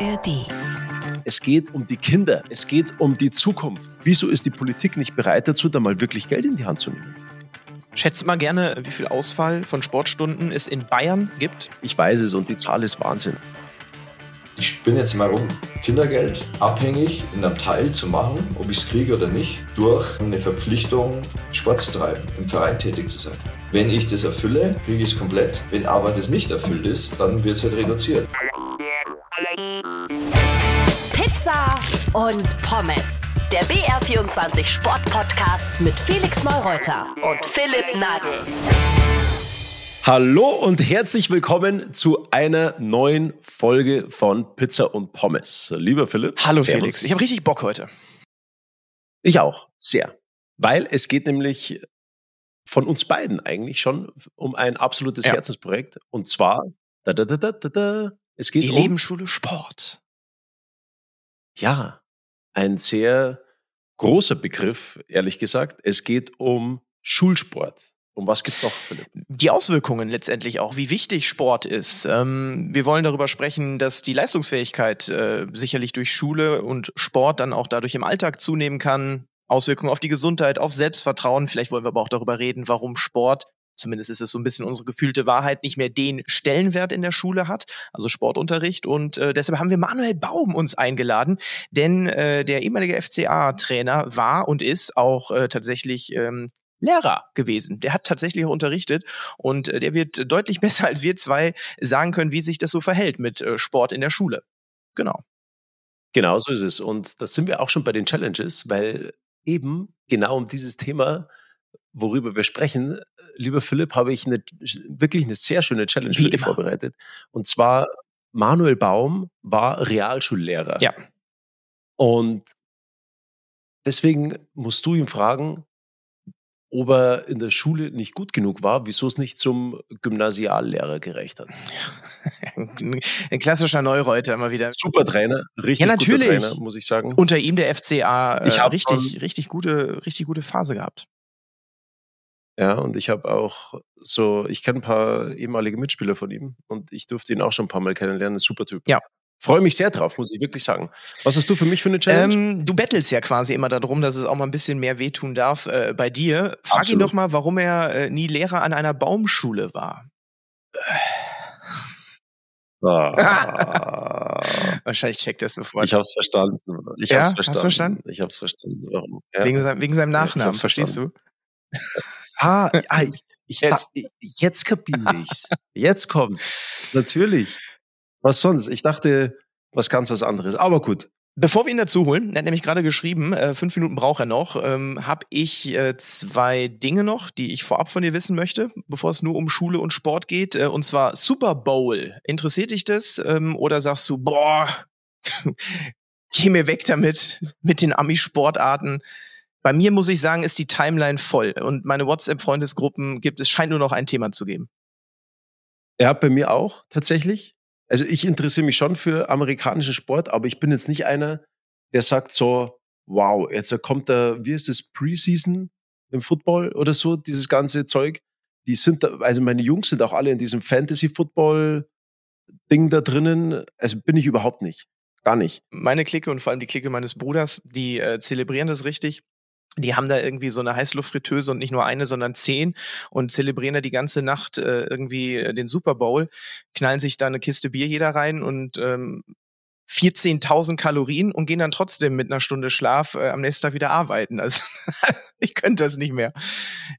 ARD. Es geht um die Kinder, es geht um die Zukunft. Wieso ist die Politik nicht bereit dazu, da mal wirklich Geld in die Hand zu nehmen? Schätzt mal gerne, wie viel Ausfall von Sportstunden es in Bayern gibt. Ich weiß es und die Zahl ist Wahnsinn. Ich bin jetzt mal um Kindergeld abhängig in einem Teil zu machen, ob ich es kriege oder nicht, durch eine Verpflichtung, Sport zu treiben, im Verein tätig zu sein. Wenn ich das erfülle, kriege ich es komplett. Wenn aber das nicht erfüllt ist, dann wird es halt reduziert. Pizza und Pommes. Der BR24 Sport-Podcast mit Felix Neureuter und Philipp Nagel. Hallo und herzlich willkommen zu einer neuen Folge von Pizza und Pommes. Lieber Philipp. Hallo Servus. Felix, ich habe richtig Bock heute. Ich auch, sehr. Weil es geht nämlich von uns beiden eigentlich schon um ein absolutes Ja. Herzensprojekt. Und zwar, da, da, da, da, da, es geht Die um, Lebensschule Sport. ja, ein sehr großer Begriff, ehrlich gesagt. Es geht um Schulsport. Um was geht's noch, Philipp? Die Auswirkungen letztendlich auch, wie wichtig Sport ist. Ähm, wir wollen darüber sprechen, dass die Leistungsfähigkeit äh, sicherlich durch Schule und Sport dann auch dadurch im Alltag zunehmen kann. Auswirkungen auf die Gesundheit, auf Selbstvertrauen. Vielleicht wollen wir aber auch darüber reden, warum Sport, zumindest ist es so ein bisschen unsere gefühlte Wahrheit, nicht mehr den Stellenwert in der Schule hat, also Sportunterricht. Und äh, deshalb haben wir Manuel Baum uns eingeladen, denn äh, der ehemalige FCA-Trainer war und ist auch äh, tatsächlich ähm, Lehrer gewesen. Der hat tatsächlich auch unterrichtet und äh, der wird deutlich besser als wir zwei sagen können, wie sich das so verhält mit äh, Sport in der Schule. Genau. Genau so ist es. Und da sind wir auch schon bei den Challenges, weil eben genau um dieses Thema, worüber wir sprechen, lieber Philipp, habe ich eine, wirklich eine sehr schöne Challenge Wie für dich immer. vorbereitet. Und zwar, Manuel Baum war Realschullehrer. Ja. Und deswegen musst du ihn fragen, ob er in der Schule nicht gut genug war, wieso es nicht zum Gymnasiallehrer gereicht hat. Ein klassischer Neureuter immer wieder. Super Trainer, richtig Ja, natürlich. guter Trainer, muss ich sagen. Unter ihm der FCA äh, Ich richtig, richtig gute, richtig gute Phase gehabt. Ja, und ich habe auch so, ich kenne ein paar ehemalige Mitspieler von ihm und ich durfte ihn auch schon ein paar Mal kennenlernen. Ein super Typ. Ja. Freue mich sehr drauf, muss ich wirklich sagen. Was hast du für mich für eine Challenge? Ähm, du bettelst ja quasi immer darum, dass es auch mal ein bisschen mehr wehtun darf äh, bei dir. Frag ihn Absolut. doch mal, warum er äh, nie Lehrer an einer Baumschule war. Ah, Wahrscheinlich checkt er es sofort. ich habe es verstanden. Ich Ja? hab's Hast du verstanden. verstanden? Ich habe es verstanden. Warum? Ja. wegen, seinem, wegen seinem Nachnamen, hab's verstehst du? Ah, ah, ich, ich, Jetzt. jetzt, jetzt kapiere ich's. Jetzt kommt. Natürlich. Was sonst? Ich dachte, was ganz was anderes. Aber gut. Bevor wir ihn dazu holen, er hat nämlich gerade geschrieben, äh, fünf Minuten braucht er noch, ähm, habe ich äh, zwei Dinge noch, die ich vorab von dir wissen möchte, bevor es nur um Schule und Sport geht. Äh, und zwar Super Bowl. Interessiert dich das? Ähm, oder sagst du, boah, geh mir weg damit, mit den Ami-Sportarten? Bei mir muss ich sagen, ist die Timeline voll. Und meine WhatsApp-Freundesgruppen gibt es, scheint nur noch ein Thema zu geben. Ja, bei mir auch tatsächlich. Also ich interessiere mich schon für amerikanischen Sport, aber ich bin jetzt nicht einer, der sagt so, wow, jetzt kommt da, wie ist das, Preseason im Football oder so, dieses ganze Zeug. Die sind da, also meine Jungs sind auch alle in diesem Fantasy-Football-Ding da drinnen. Also bin ich überhaupt nicht. Gar nicht. meine Clique und vor allem die Clique meines Bruders, die äh, zelebrieren das richtig. Die haben da irgendwie so eine Heißluftfritteuse und nicht nur eine, sondern zehn und zelebrieren da die ganze Nacht äh, irgendwie äh, den Super Bowl, knallen sich da eine Kiste Bier jeder rein und ähm, 14.000 Kalorien und gehen dann trotzdem mit einer Stunde Schlaf äh, am nächsten Tag wieder arbeiten. Also ich könnte das nicht mehr.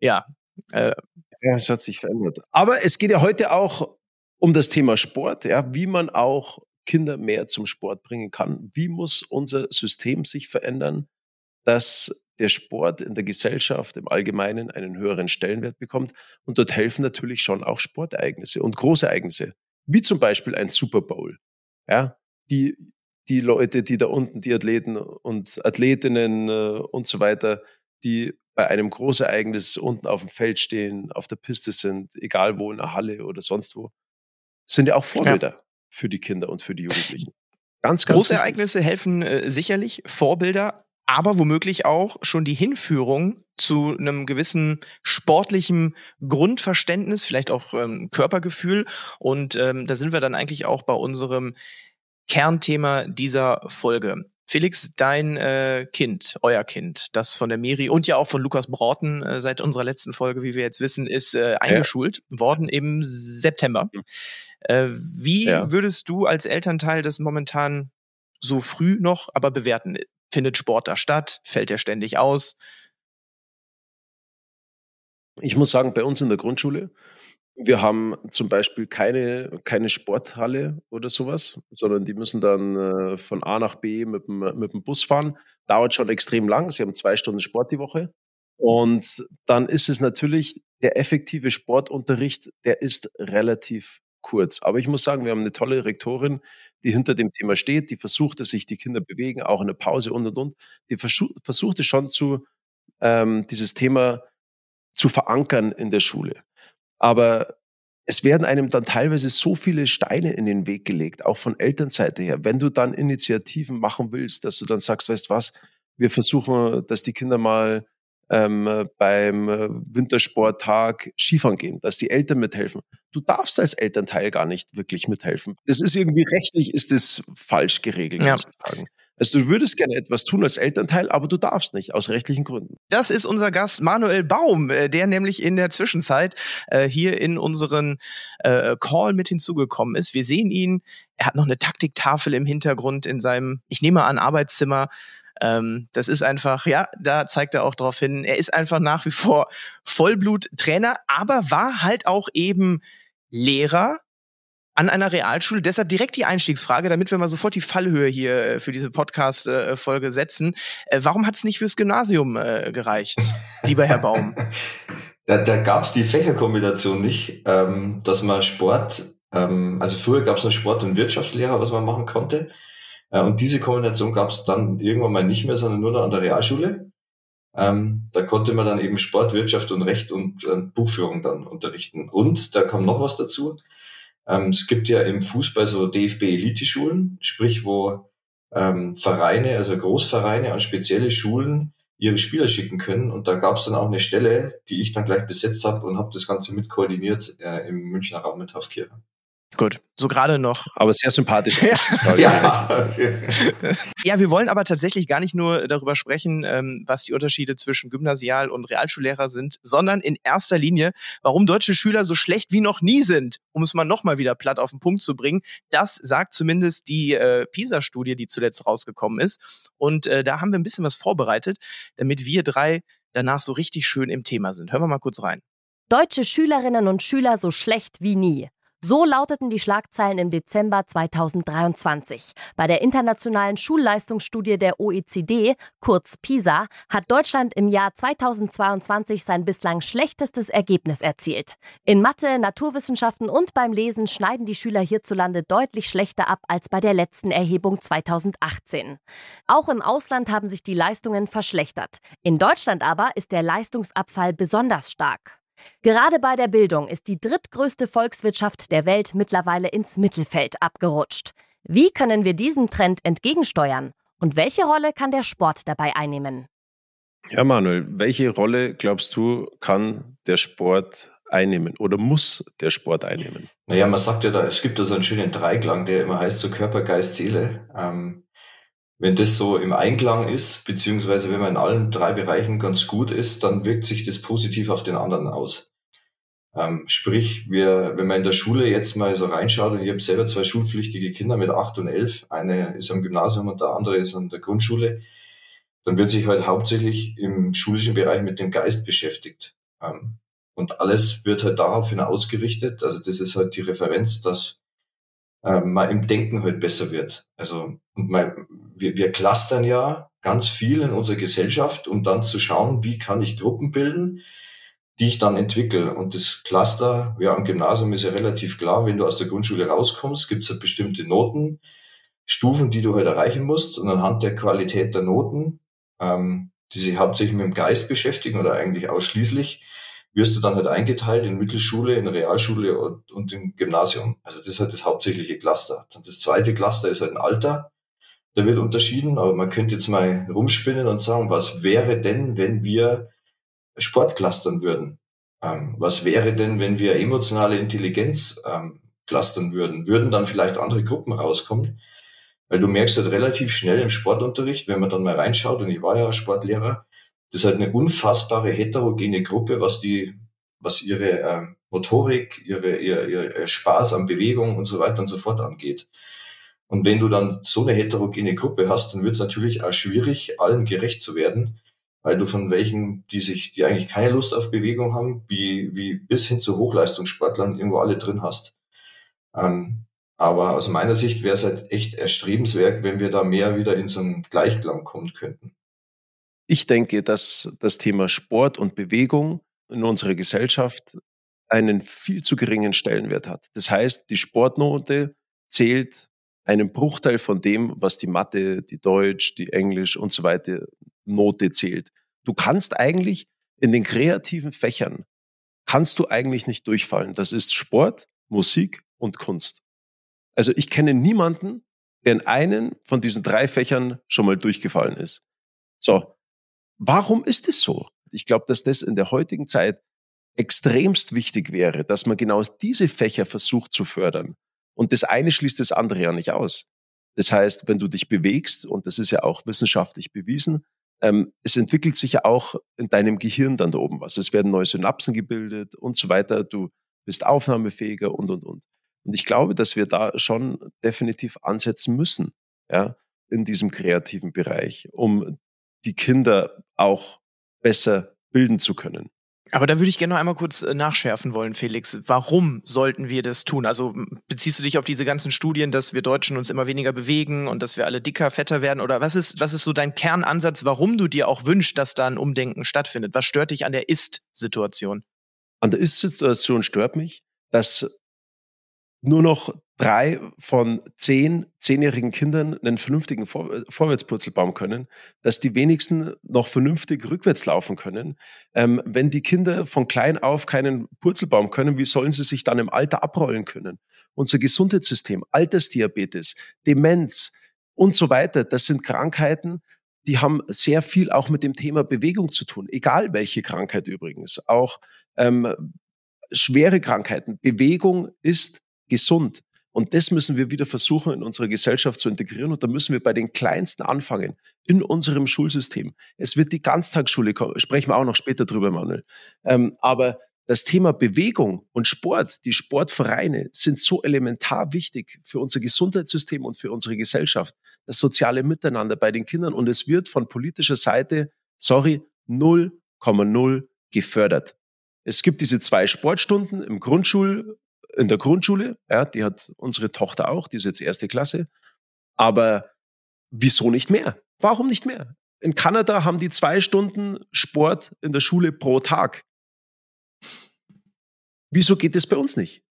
Ja, äh, Ja, es hat sich verändert. Aber es geht ja heute auch um das Thema Sport, ja, wie man auch Kinder mehr zum Sport bringen kann. Wie muss unser System sich verändern, dass der Sport in der Gesellschaft im Allgemeinen einen höheren Stellenwert bekommt? Und dort helfen natürlich schon auch Sportereignisse und Großereignisse, wie zum Beispiel ein Super Bowl. Ja, die, die Leute, die da unten, die Athleten und Athletinnen äh, und so weiter, die bei einem Großereignis unten auf dem Feld stehen, auf der Piste sind, egal wo, in der Halle oder sonst wo, sind ja auch Vorbilder für die Kinder und für die Jugendlichen. Ganz, ganz Große wichtig. Ereignisse helfen äh, sicherlich, Vorbilder, aber womöglich auch schon die Hinführung zu einem gewissen sportlichen Grundverständnis, vielleicht auch ähm, Körpergefühl. Und ähm, da sind wir dann eigentlich auch bei unserem Kernthema dieser Folge. Felix, dein äh, Kind, euer Kind, das von der Miri und ja auch von Lukas Broughton äh, seit unserer letzten Folge, wie wir jetzt wissen, ist äh, eingeschult ja. worden im September. Äh, wie ja. würdest du als Elternteil das momentan so früh noch aber bewerten? Findet Sport da statt? Fällt er ständig aus? Ich muss sagen, bei uns in der Grundschule wir haben zum Beispiel keine, keine Sporthalle oder sowas, sondern die müssen dann äh, von A nach B mit dem, mit dem Bus fahren. Dauert schon extrem lang. Sie haben zwei Stunden Sport die Woche. Und dann ist es natürlich, der effektive Sportunterricht, der ist relativ kurz. Aber ich muss sagen, wir haben eine tolle Rektorin, die hinter dem Thema steht, die versucht, dass sich die Kinder bewegen, auch in der Pause und und und. Die versucht es schon zu, ähm, dieses Thema zu verankern in der Schule. Aber es werden einem dann teilweise so viele Steine in den Weg gelegt, auch von Elternseite her. Wenn du dann Initiativen machen willst, dass du dann sagst, weißt was, wir versuchen, dass die Kinder mal ähm, beim äh, Wintersporttag Skifahren gehen, dass die Eltern mithelfen. Du darfst als Elternteil gar nicht wirklich mithelfen. Das ist irgendwie rechtlich ist das falsch geregelt, ja. muss ich sagen. Also du würdest gerne etwas tun als Elternteil, aber du darfst nicht, aus rechtlichen Gründen. Das ist unser Gast Manuel Baum, äh, der nämlich in der Zwischenzeit äh, hier in unseren äh, Call mit hinzugekommen ist. Wir sehen ihn, er hat noch eine Taktiktafel im Hintergrund in seinem, ich nehme an, Arbeitszimmer. Ähm, das ist einfach, ja, da zeigt er auch darauf hin, er ist einfach nach wie vor Vollbluttrainer, aber war halt auch eben Lehrer an einer Realschule. Deshalb direkt die Einstiegsfrage, damit wir mal sofort die Fallhöhe hier äh, für diese Podcast-Folge setzen. Äh, warum hat es nicht fürs Gymnasium äh, gereicht, lieber Herr Baum? Da, da gab es die Fächerkombination nicht, ähm, dass man Sport, ähm, also früher gab es noch Sport- und Wirtschaftslehrer, was man machen konnte. Äh, und diese Kombination gab es dann irgendwann mal nicht mehr, sondern nur noch an der Realschule. Ähm, da konnte man dann eben Sport, Wirtschaft und Recht und äh, Buchführung dann unterrichten. Und da kam noch was dazu. Ähm, es gibt ja im Fußball so DFB-Elite-Schulen, sprich wo ähm, Vereine, also Großvereine an spezielle Schulen ihre Spieler schicken können. Und da gab es dann auch eine Stelle, die ich dann gleich besetzt habe und habe das Ganze mit koordiniert äh, im Münchner Raum mit Hafkirchen. Gut, so gerade noch. Aber sehr sympathisch. ja. ja. ja, wir wollen aber tatsächlich gar nicht nur darüber sprechen, ähm, was die Unterschiede zwischen Gymnasial- und Realschullehrer sind, sondern in erster Linie, warum deutsche Schüler so schlecht wie noch nie sind, um es mal nochmal wieder platt auf den Punkt zu bringen. Das sagt zumindest die äh, PISA-Studie, die zuletzt rausgekommen ist. Und äh, da haben wir ein bisschen was vorbereitet, damit wir drei danach so richtig schön im Thema sind. Hören wir mal kurz rein. Deutsche Schülerinnen und Schüler so schlecht wie nie. So lauteten die Schlagzeilen im Dezember 2023. Bei der internationalen Schulleistungsstudie der OECD, kurz PISA, hat Deutschland im Jahr 2022 sein bislang schlechtestes Ergebnis erzielt. In Mathe, Naturwissenschaften und beim Lesen schneiden die Schüler hierzulande deutlich schlechter ab als bei der letzten Erhebung 2018. Auch im Ausland haben sich die Leistungen verschlechtert. In Deutschland aber ist der Leistungsabfall besonders stark. Gerade bei der Bildung ist die drittgrößte Volkswirtschaft der Welt mittlerweile ins Mittelfeld abgerutscht. Wie können wir diesem Trend entgegensteuern? Und welche Rolle kann der Sport dabei einnehmen? Ja, Manuel, welche Rolle glaubst du, kann der Sport einnehmen oder muss der Sport einnehmen? Naja, man sagt ja da, es gibt da so einen schönen Dreiklang, der immer heißt so Körper, Geist, Seele. Ähm, wenn das so im Einklang ist, beziehungsweise wenn man in allen drei Bereichen ganz gut ist, dann wirkt sich das positiv auf den anderen aus. Ähm, sprich, wir, wenn man in der Schule jetzt mal so reinschaut, und ich habe selber zwei schulpflichtige Kinder mit acht und elf, eine ist am Gymnasium und der andere ist an der Grundschule, dann wird sich halt hauptsächlich im schulischen Bereich mit dem Geist beschäftigt. Ähm, und alles wird halt daraufhin ausgerichtet. Also das ist halt die Referenz, dass ähm, mal im Denken halt besser wird. Also und mal, wir, wir clustern ja ganz viel in unserer Gesellschaft, um dann zu schauen, wie kann ich Gruppen bilden, die ich dann entwickle. Und das Cluster, ja, am Gymnasium ist ja relativ klar, wenn du aus der Grundschule rauskommst, gibt es halt bestimmte Noten, Stufen, die du halt erreichen musst. Und anhand der Qualität der Noten, ähm, die sich hauptsächlich mit dem Geist beschäftigen oder eigentlich ausschließlich, wirst du dann halt eingeteilt in Mittelschule, in Realschule und, und im Gymnasium. Also das ist halt das hauptsächliche Cluster. Dann das zweite Cluster ist halt ein Alter. Da wird unterschieden, aber man könnte jetzt mal rumspinnen und sagen, was wäre denn, wenn wir Sport clustern würden? Ähm, was wäre denn, wenn wir emotionale Intelligenz ähm, clustern würden? Würden dann vielleicht andere Gruppen rauskommen? Weil du merkst halt relativ schnell im Sportunterricht, wenn man dann mal reinschaut, und ich war ja Sportlehrer, das ist halt eine unfassbare heterogene Gruppe, was die, was ihre äh, Motorik, ihre, ihr, ihr Spaß an Bewegung und so weiter und so fort angeht. Und wenn du dann so eine heterogene Gruppe hast, dann wird es natürlich auch schwierig, allen gerecht zu werden, weil du von welchen, die sich, die eigentlich keine Lust auf Bewegung haben, wie, wie bis hin zu Hochleistungssportlern irgendwo alle drin hast. Ähm, aber aus meiner Sicht wäre es halt echt erstrebenswert, wenn wir da mehr wieder in so einen Gleichklang kommen könnten. Ich denke, dass das Thema Sport und Bewegung in unserer Gesellschaft einen viel zu geringen Stellenwert hat. Das heißt, die Sportnote zählt einen Bruchteil von dem, was die Mathe, die Deutsch, die Englisch und so weiter Note zählt. Du kannst eigentlich in den kreativen Fächern kannst du eigentlich nicht durchfallen. Das ist Sport, Musik und Kunst. Also ich kenne niemanden, der in einen von diesen drei Fächern schon mal durchgefallen ist. So, warum ist es so? Ich glaube, dass das in der heutigen Zeit extremst wichtig wäre, dass man genau diese Fächer versucht zu fördern. Und das eine schließt das andere ja nicht aus. Das heißt, wenn du dich bewegst, und das ist ja auch wissenschaftlich bewiesen, ähm, es entwickelt sich ja auch in deinem Gehirn dann da oben was. Es werden neue Synapsen gebildet und so weiter. Du bist aufnahmefähiger und, und, und. Und ich glaube, dass wir da schon definitiv ansetzen müssen, ja, in diesem kreativen Bereich, um die Kinder auch besser bilden zu können. Aber da würde ich gerne noch einmal kurz äh, nachschärfen wollen, Felix. Warum sollten wir das tun? Also beziehst du dich auf diese ganzen Studien, dass wir Deutschen uns immer weniger bewegen und dass wir alle dicker, fetter werden? Oder was ist, was ist so dein Kernansatz, warum du dir auch wünschst, dass da ein Umdenken stattfindet? Was stört dich an der Ist-Situation? An der Ist-Situation stört mich, dass nur noch drei von zehn zehnjährigen Kindern einen vernünftigen Vor äh, Vorwärtspurzelbaum können, dass die wenigsten noch vernünftig rückwärts laufen können. Ähm, wenn die Kinder von klein auf keinen Purzelbaum können, wie sollen sie sich dann im Alter abrollen können? Unser Gesundheitssystem, Altersdiabetes, Demenz und so weiter, das sind Krankheiten, die haben sehr viel auch mit dem Thema Bewegung zu tun, egal welche Krankheit übrigens. Auch ähm, schwere Krankheiten. Bewegung ist gesund. Und das müssen wir wieder versuchen, in unserer Gesellschaft zu integrieren. Und da müssen wir bei den Kleinsten anfangen, in unserem Schulsystem. Es wird die Ganztagsschule kommen, sprechen wir auch noch später drüber, Manuel. Ähm, aber das Thema Bewegung und Sport, die Sportvereine sind so elementar wichtig für unser Gesundheitssystem und für unsere Gesellschaft. Das soziale Miteinander bei den Kindern. Und es wird von politischer Seite, sorry, 0,0 gefördert. Es gibt diese zwei Sportstunden im Grundschul- in der Grundschule, ja, die hat unsere Tochter auch, die ist jetzt erste Klasse. Aber wieso nicht mehr? Warum nicht mehr? In Kanada haben die zwei Stunden Sport in der Schule pro Tag. Wieso geht es bei uns nicht?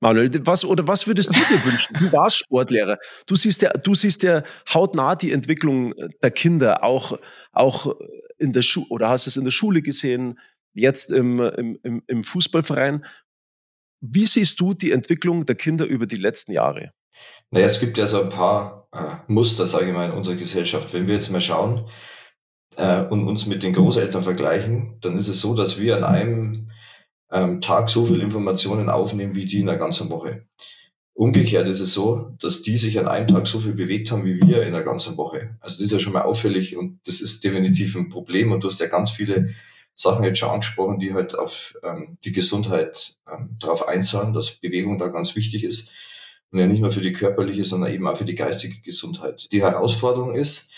Manuel, was oder was würdest du dir wünschen? Du warst Sportlehrer. Du siehst ja, du siehst ja hautnah die Entwicklung der Kinder auch, auch in der Schule oder hast es in der Schule gesehen, jetzt im, im, im Fußballverein. Wie siehst du die Entwicklung der Kinder über die letzten Jahre? Naja, es gibt ja so ein paar äh, Muster, sage ich mal, in unserer Gesellschaft. Wenn wir jetzt mal schauen äh, und uns mit den Großeltern vergleichen, dann ist es so, dass wir an einem ähm, Tag so viel Informationen aufnehmen wie die in der ganzen Woche. Umgekehrt ist es so, dass die sich an einem Tag so viel bewegt haben wie wir in der ganzen Woche. Also das ist ja schon mal auffällig und das ist definitiv ein Problem und du hast ja ganz viele Sachen jetzt schon angesprochen, die halt auf ähm, die Gesundheit ähm, darauf einzahlen, dass Bewegung da ganz wichtig ist. Und ja nicht nur für die körperliche, sondern eben auch für die geistige Gesundheit. Die Herausforderung ist,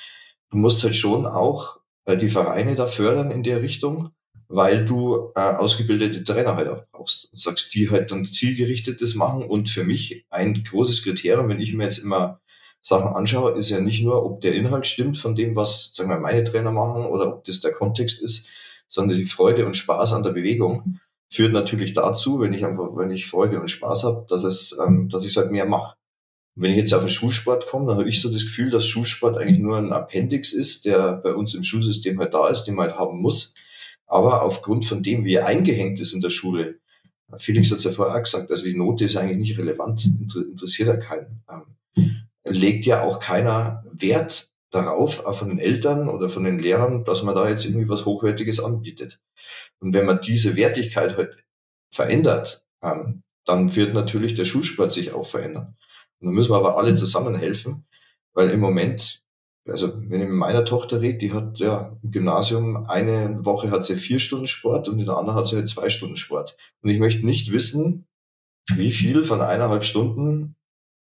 du musst halt schon auch äh, die Vereine da fördern in der Richtung, weil du äh, ausgebildete Trainer halt auch brauchst und sagst, die halt dann zielgerichtetes machen. Und für mich ein großes Kriterium, wenn ich mir jetzt immer Sachen anschaue, ist ja nicht nur, ob der Inhalt stimmt von dem, was sagen wir, meine Trainer machen oder ob das der Kontext ist, sondern die Freude und Spaß an der Bewegung führt natürlich dazu, wenn ich einfach, wenn ich Freude und Spaß habe, dass es, ähm, dass ich es halt mehr mache. wenn ich jetzt auf den Schulsport komme, dann habe ich so das Gefühl, dass Schulsport eigentlich nur ein Appendix ist, der bei uns im Schulsystem halt da ist, den man halt haben muss. Aber aufgrund von dem, wie er eingehängt ist in der Schule, Felix hat es ja vorher auch gesagt, also die Note ist eigentlich nicht relevant, interessiert ja keinen. Ähm, legt ja auch keiner Wert darauf, auch von den Eltern oder von den Lehrern, dass man da jetzt irgendwie was Hochwertiges anbietet. Und wenn man diese Wertigkeit halt verändert, ähm, dann wird natürlich der Schulsport sich auch verändern. Und dann müssen wir aber alle zusammen helfen, weil im Moment, also wenn ich mit meiner Tochter rede, die hat ja im Gymnasium eine Woche hat sie vier Stunden Sport und in der anderen hat sie zwei Stunden Sport. Und ich möchte nicht wissen, wie viel von eineinhalb Stunden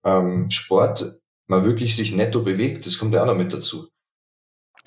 ähm, Sport man wirklich sich netto bewegt. Das kommt ja auch noch mit dazu.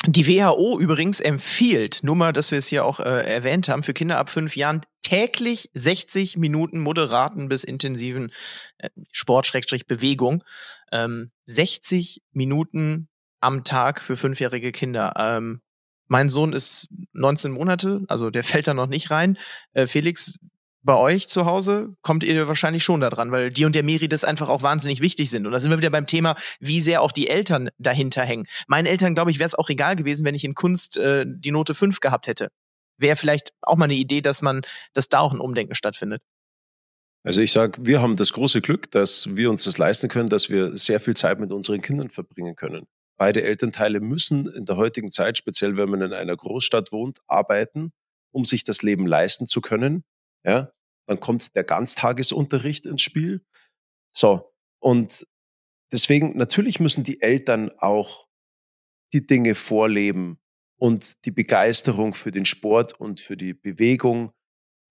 Die WHO übrigens empfiehlt, nur mal, dass wir es hier auch äh, erwähnt haben, für Kinder ab fünf Jahren täglich 60 Minuten moderaten bis intensiven äh, Sport-Bewegung. Ähm, 60 Minuten am Tag für fünfjährige Kinder. Ähm, mein Sohn ist 19 Monate, also der fällt da noch nicht rein. Äh, Felix, bei euch zu Hause kommt ihr wahrscheinlich schon da dran, weil die und der Miri das einfach auch wahnsinnig wichtig sind. Und da sind wir wieder beim Thema, wie sehr auch die Eltern dahinter hängen. Meinen Eltern, glaube ich, wäre es auch egal gewesen, wenn ich in Kunst äh, die Note 5 gehabt hätte. Wäre vielleicht auch mal eine Idee, dass man, dass da auch ein Umdenken stattfindet. Also ich sage, wir haben das große Glück, dass wir uns das leisten können, dass wir sehr viel Zeit mit unseren Kindern verbringen können. Beide Elternteile müssen in der heutigen Zeit, speziell wenn man in einer Großstadt wohnt, arbeiten, um sich das Leben leisten zu können. Ja, dann kommt der Ganztagesunterricht ins Spiel. So, und deswegen, natürlich müssen die Eltern auch die Dinge vorleben und die Begeisterung für den Sport und für die Bewegung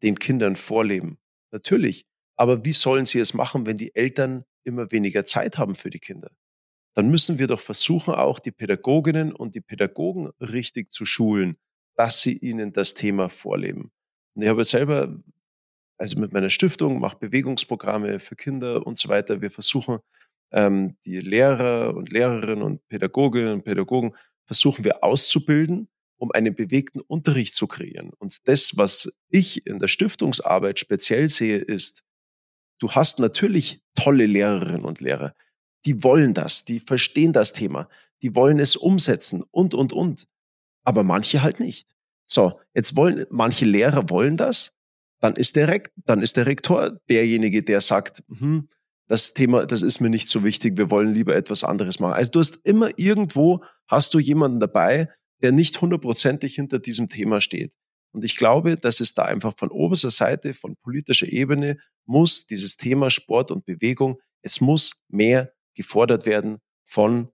den Kindern vorleben. Natürlich. Aber wie sollen sie es machen, wenn die Eltern immer weniger Zeit haben für die Kinder? Dann müssen wir doch versuchen, auch die Pädagoginnen und die Pädagogen richtig zu schulen, dass sie ihnen das Thema vorleben. Und ich habe selber also mit meiner Stiftung, mache Bewegungsprogramme für Kinder und so weiter. Wir versuchen, ähm, die Lehrer und Lehrerinnen und Pädagoginnen und Pädagogen versuchen wir auszubilden, um einen bewegten Unterricht zu kreieren. Und das, was ich in der Stiftungsarbeit speziell sehe, ist, du hast natürlich tolle Lehrerinnen und Lehrer, die wollen das, die verstehen das Thema, die wollen es umsetzen und, und, und. Aber manche halt nicht. So, jetzt wollen, manche Lehrer wollen das, dann ist der, Rekt, dann ist der Rektor derjenige, der sagt, hm, das Thema, das ist mir nicht so wichtig, wir wollen lieber etwas anderes machen. Also du hast immer irgendwo, hast du jemanden dabei, der nicht hundertprozentig hinter diesem Thema steht. Und ich glaube, dass es da einfach von oberster Seite, von politischer Ebene, muss dieses Thema Sport und Bewegung, es muss mehr gefordert werden von,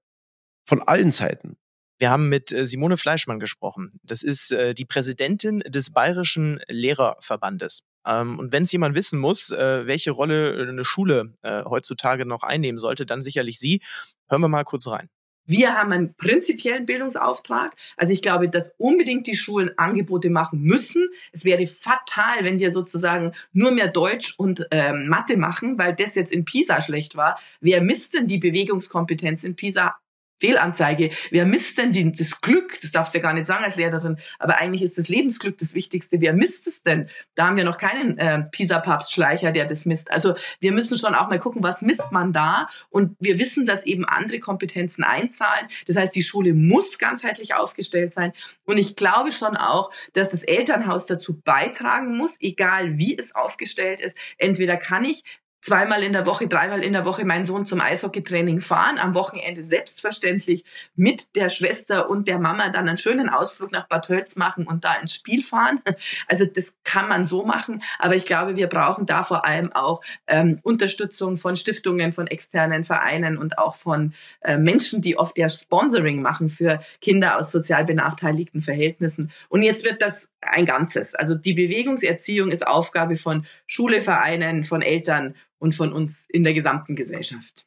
von allen Seiten. Wir haben mit äh, Simone Fleischmann gesprochen. Das ist äh, die Präsidentin des Bayerischen Lehrerverbandes. Ähm, und wenn es jemand wissen muss, äh, welche Rolle eine Schule heutzutage noch einnehmen sollte, dann sicherlich sie. Hören wir mal kurz rein. Wir haben einen prinzipiellen Bildungsauftrag. Also ich glaube, dass unbedingt die Schulen Angebote machen müssen. Es wäre fatal, wenn wir sozusagen nur mehr Deutsch und ähm, Mathe machen, weil das jetzt in Pisa schlecht war. Wer misst denn die Bewegungskompetenz in Pisa? Fehlanzeige. Wer misst denn die, das Glück? Das darfst du ja gar nicht sagen als Lehrerin, aber eigentlich ist das Lebensglück das Wichtigste. Wer misst es denn? Da haben wir noch keinen äh, PISA-Papst-Schleicher, der das misst. Also wir müssen schon auch mal gucken, was misst man da? Und wir wissen, dass eben andere Kompetenzen einzahlen. Das heißt, die Schule muss ganzheitlich aufgestellt sein. Und ich glaube schon auch, dass das Elternhaus dazu beitragen muss, egal wie es aufgestellt ist. Entweder kann ich zweimal in der Woche, dreimal in der Woche meinen Sohn zum Eishockeytraining fahren, am Wochenende selbstverständlich mit der Schwester und der Mama dann einen schönen Ausflug nach Bad Tölz machen und da ins Spiel fahren. Also das kann man so machen, aber ich glaube, wir brauchen da vor allem auch ähm, Unterstützung von Stiftungen, von externen Vereinen und auch von äh, Menschen, die oft ja Sponsoring machen für Kinder aus sozial benachteiligten Verhältnissen. Und jetzt wird das ein Ganzes. Also die Bewegungserziehung ist Aufgabe von Schule, Vereinen, von Eltern und von uns in der gesamten Gesellschaft.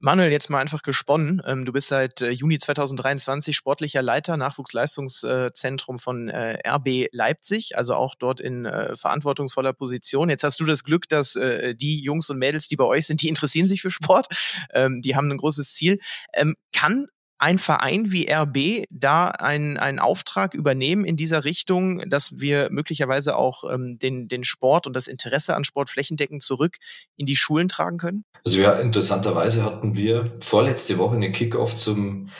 Manuel, jetzt mal einfach gesponnen. Ähm, du bist seit äh, Juni 2023 sportlicher Leiter Nachwuchsleistungszentrum von äh, RB Leipzig, also auch dort in äh, verantwortungsvoller Position. Jetzt hast du das Glück, dass die Jungs und Mädels, die bei euch sind, die interessieren sich für Sport. Ähm, die haben ein großes Ziel. Ähm, kann ein Verein wie RB da einen, einen Auftrag übernehmen in dieser Richtung, dass wir möglicherweise auch ähm, den, den Sport und das Interesse an Sport flächendeckend zurück in die Schulen tragen können? Also ja, interessanterweise hatten wir vorletzte Woche eine Kickoff zum,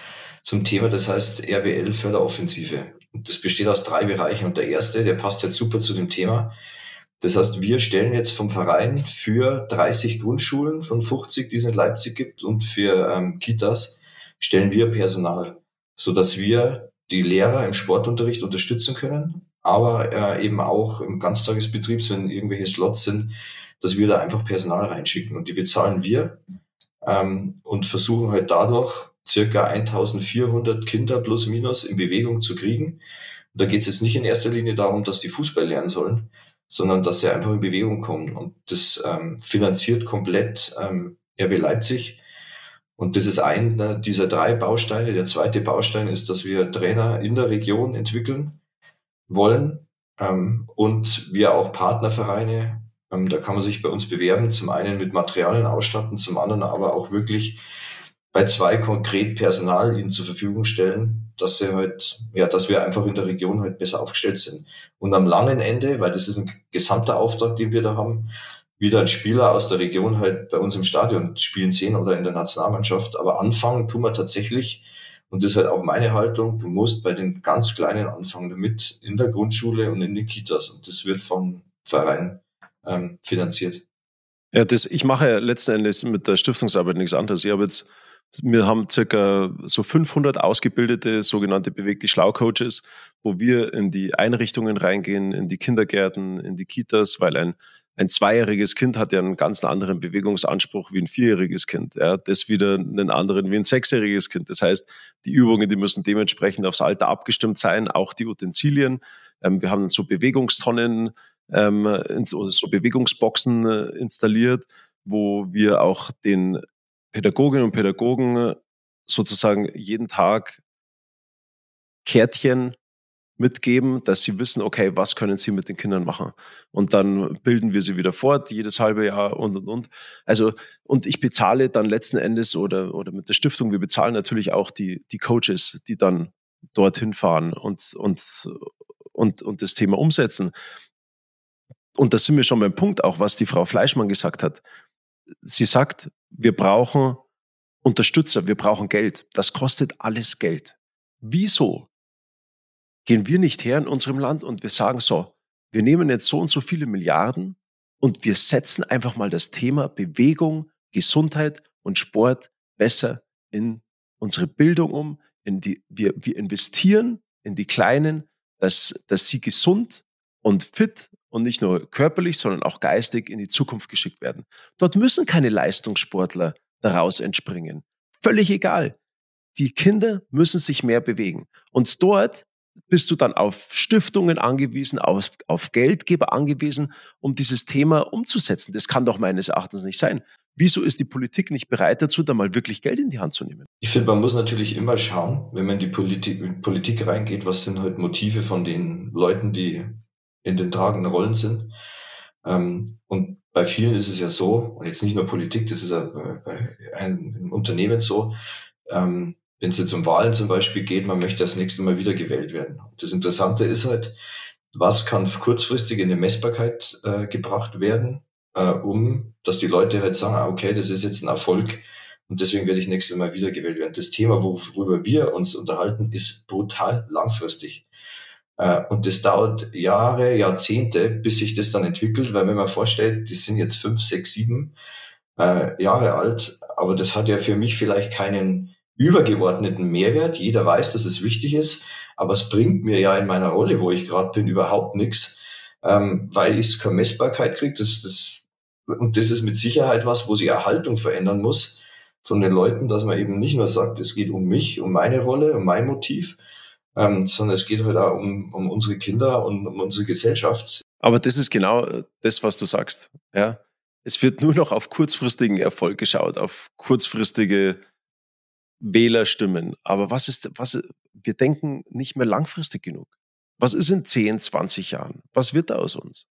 zum Thema, das heißt RBL Förderoffensive. Und das besteht aus drei Bereichen. Und der erste, der passt jetzt super zu dem Thema. Das heißt, wir stellen jetzt vom Verein für 30 Grundschulen von 50, die es in Leipzig gibt, und für ähm, Kitas stellen wir Personal, so dass wir die Lehrer im Sportunterricht unterstützen können, aber äh, eben auch im Ganztagesbetrieb, wenn irgendwelche Slots sind, dass wir da einfach Personal reinschicken und die bezahlen wir. ähm, und versuchen halt dadurch circa 1400 Kinder plus minus in Bewegung zu kriegen. Und da geht es jetzt nicht in erster Linie darum, dass die Fußball lernen sollen, sondern dass sie einfach in Bewegung kommen. Und das ähm, finanziert komplett ähm, RB Leipzig. Und das ist einer dieser drei Bausteine. Der zweite Baustein ist, dass wir Trainer in der Region entwickeln wollen ähm, und wir auch Partnervereine, ähm, da kann man sich bei uns bewerben, zum einen mit Materialien ausstatten, zum anderen aber auch wirklich bei zwei konkret Personal ihnen zur Verfügung stellen, dass sie halt, ja, dass wir einfach in der Region halt besser aufgestellt sind. Und am langen Ende, weil das ist ein gesamter Auftrag, den wir da haben, wieder ein Spieler aus der Region halt bei uns im Stadion spielen sehen oder in der Nationalmannschaft. Aber anfangen tun wir tatsächlich, und das ist halt auch meine Haltung, du musst bei den ganz Kleinen anfangen damit, in der Grundschule und in den Kitas. Und das wird vom Verein ähm, finanziert. Ja, das, ich mache letzten Endes mit der Stiftungsarbeit nichts anderes. Ich habe jetzt wir haben circa so 500 ausgebildete sogenannte bewegte Schlau-Coaches, wo wir in die Einrichtungen reingehen, in die Kindergärten, in die Kitas, weil ein, ein zweijähriges Kind hat ja einen ganz anderen Bewegungsanspruch wie ein vierjähriges Kind. Ja, das wieder einen anderen wie ein sechsjähriges Kind. Das heißt, die Übungen, die müssen dementsprechend aufs Alter abgestimmt sein, auch die Utensilien. Ähm, wir haben so Bewegungstonnen, ähm, so Bewegungsboxen äh, installiert, wo wir auch den Pädagoginnen und Pädagogen sozusagen jeden Tag Kärtchen mitgeben, dass sie wissen, okay, was können sie mit den Kindern machen? Und dann bilden wir sie wieder fort, jedes halbe Jahr und, und, und. Also, und ich bezahle dann letzten Endes oder, oder mit der Stiftung, wir bezahlen natürlich auch die, die Coaches, die dann dorthin fahren und, und, und, und das Thema umsetzen. Und da sind wir schon beim Punkt, auch was die Frau Fleischmann gesagt hat sie sagt, wir brauchen Unterstützer, wir brauchen Geld. Das kostet alles Geld. Wieso gehen wir nicht her in unserem Land und wir sagen so, wir nehmen jetzt so und so viele Milliarden und wir setzen einfach mal das Thema Bewegung, Gesundheit und Sport besser in unsere Bildung um. In die, wir, wir investieren in die Kleinen, dass, dass sie gesund und fit und nicht nur körperlich, sondern auch geistig in die Zukunft geschickt werden. Dort müssen keine Leistungssportler daraus entspringen. Völlig egal. Die Kinder müssen sich mehr bewegen. Und dort bist du dann auf Stiftungen angewiesen, auf, auf Geldgeber angewiesen, um dieses Thema umzusetzen. Das kann doch meines Erachtens nicht sein. Wieso ist die Politik nicht bereit dazu, da mal wirklich Geld in die Hand zu nehmen? Ich finde, man muss natürlich immer schauen, wenn man in die Politik, Politik reingeht, was sind halt Motive von den Leuten, die in den tragenden Rollen sind. Ähm, und bei vielen ist es ja so, und jetzt nicht nur Politik, das ist ja bei einem Unternehmen so, ähm, wenn es jetzt um Wahlen zum Beispiel geht, man möchte das nächste Mal wieder gewählt werden. Das Interessante ist halt, was kann kurzfristig in eine Messbarkeit äh, gebracht werden, äh, um, dass die Leute halt sagen, ah, okay, das ist jetzt ein Erfolg und deswegen werde ich nächstes Mal wiedergewählt werden. Das Thema, worüber wir uns unterhalten, ist brutal langfristig. Äh, und das dauert Jahre, Jahrzehnte, bis sich das dann entwickelt, weil wenn man vorstellt, die sind jetzt fünf, sechs, sieben äh, Jahre alt, aber das hat ja für mich vielleicht keinen übergeordneten Mehrwert. Jeder weiß, dass es wichtig ist, aber es bringt mir ja in meiner Rolle, wo ich gerade bin, überhaupt nichts, ähm, weil ich keine Messbarkeit kriege. Das, das, und das ist mit Sicherheit was, wo sich Erhaltung verändern muss von den Leuten, dass man eben nicht nur sagt, es geht um mich, um meine Rolle, um mein Motiv, ähm, sondern es geht halt auch um, um unsere Kinder und um unsere Gesellschaft. Aber das ist genau das, was du sagst. Ja? Es wird nur noch auf kurzfristigen Erfolg geschaut, auf kurzfristige Wählerstimmen. Aber was ist, was, wir denken nicht mehr langfristig genug. Was ist in 10, 20 Jahren? Was wird da aus uns?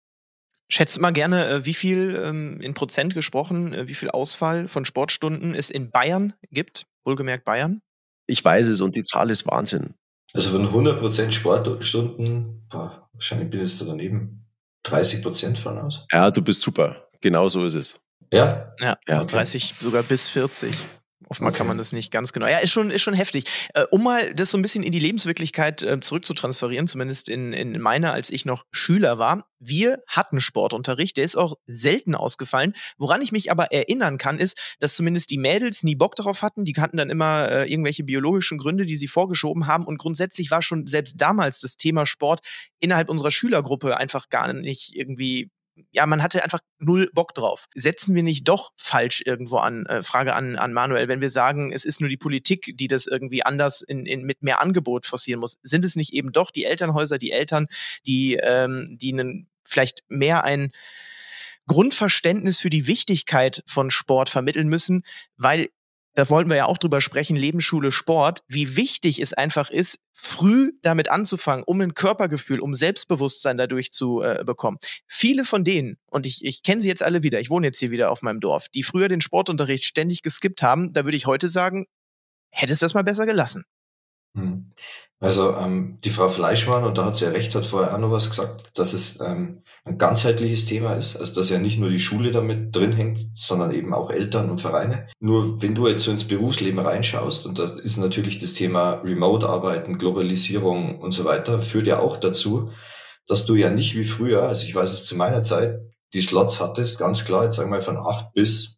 Schätzt mal gerne, äh, wie viel ähm, in Prozent gesprochen, äh, wie viel Ausfall von Sportstunden es in Bayern gibt, wohlgemerkt Bayern? Ich weiß es und die Zahl ist Wahnsinn. Also von 100% Sportstunden, boah, wahrscheinlich bin ich da daneben, 30% von aus. Ja, du bist super. Genau so ist es. Ja? Ja, ja okay. 30 sogar bis 40. Oftmal kann man das nicht ganz genau. Ja, ist schon, ist schon heftig. Äh, um mal das so ein bisschen in die Lebenswirklichkeit äh, zurückzutransferieren, zumindest in, in meiner, als ich noch Schüler war. Wir hatten Sportunterricht, der ist auch selten ausgefallen. Woran ich mich aber erinnern kann, ist, dass zumindest die Mädels nie Bock darauf hatten. Die hatten dann immer äh, irgendwelche biologischen Gründe, die sie vorgeschoben haben. Und grundsätzlich war schon selbst damals das Thema Sport innerhalb unserer Schülergruppe einfach gar nicht irgendwie ja, man hatte einfach null Bock drauf. Setzen wir nicht doch falsch irgendwo an? Äh, Frage an, an Manuel, wenn wir sagen, es ist nur die Politik, die das irgendwie anders in, in, mit mehr Angebot forcieren muss, sind es nicht eben doch die Elternhäuser, die Eltern, die, ähm, die einen, vielleicht mehr ein Grundverständnis für die Wichtigkeit von Sport vermitteln müssen, weil da wollten wir ja auch drüber sprechen, Lebensschule Sport, wie wichtig es einfach ist, früh damit anzufangen, um ein Körpergefühl, um Selbstbewusstsein dadurch zu äh, bekommen. Viele von denen, und ich, ich kenne sie jetzt alle wieder, ich wohne jetzt hier wieder auf meinem Dorf, die früher den Sportunterricht ständig geskippt haben, da würde ich heute sagen, hättest du das mal besser gelassen. Hm. Also ähm, die Frau Fleischmann, und da hat sie ja recht, hat vorher auch noch was gesagt, dass es ähm, ein ganzheitliches Thema ist, also dass ja nicht nur die Schule damit drin hängt, sondern eben auch Eltern und Vereine. Nur wenn du jetzt so ins Berufsleben reinschaust, und da ist natürlich das Thema Remote-Arbeiten, Globalisierung und so weiter, führt ja auch dazu, dass du ja nicht wie früher, also ich weiß es zu meiner Zeit, die Slots hattest, ganz klar, jetzt sagen wir mal von acht bis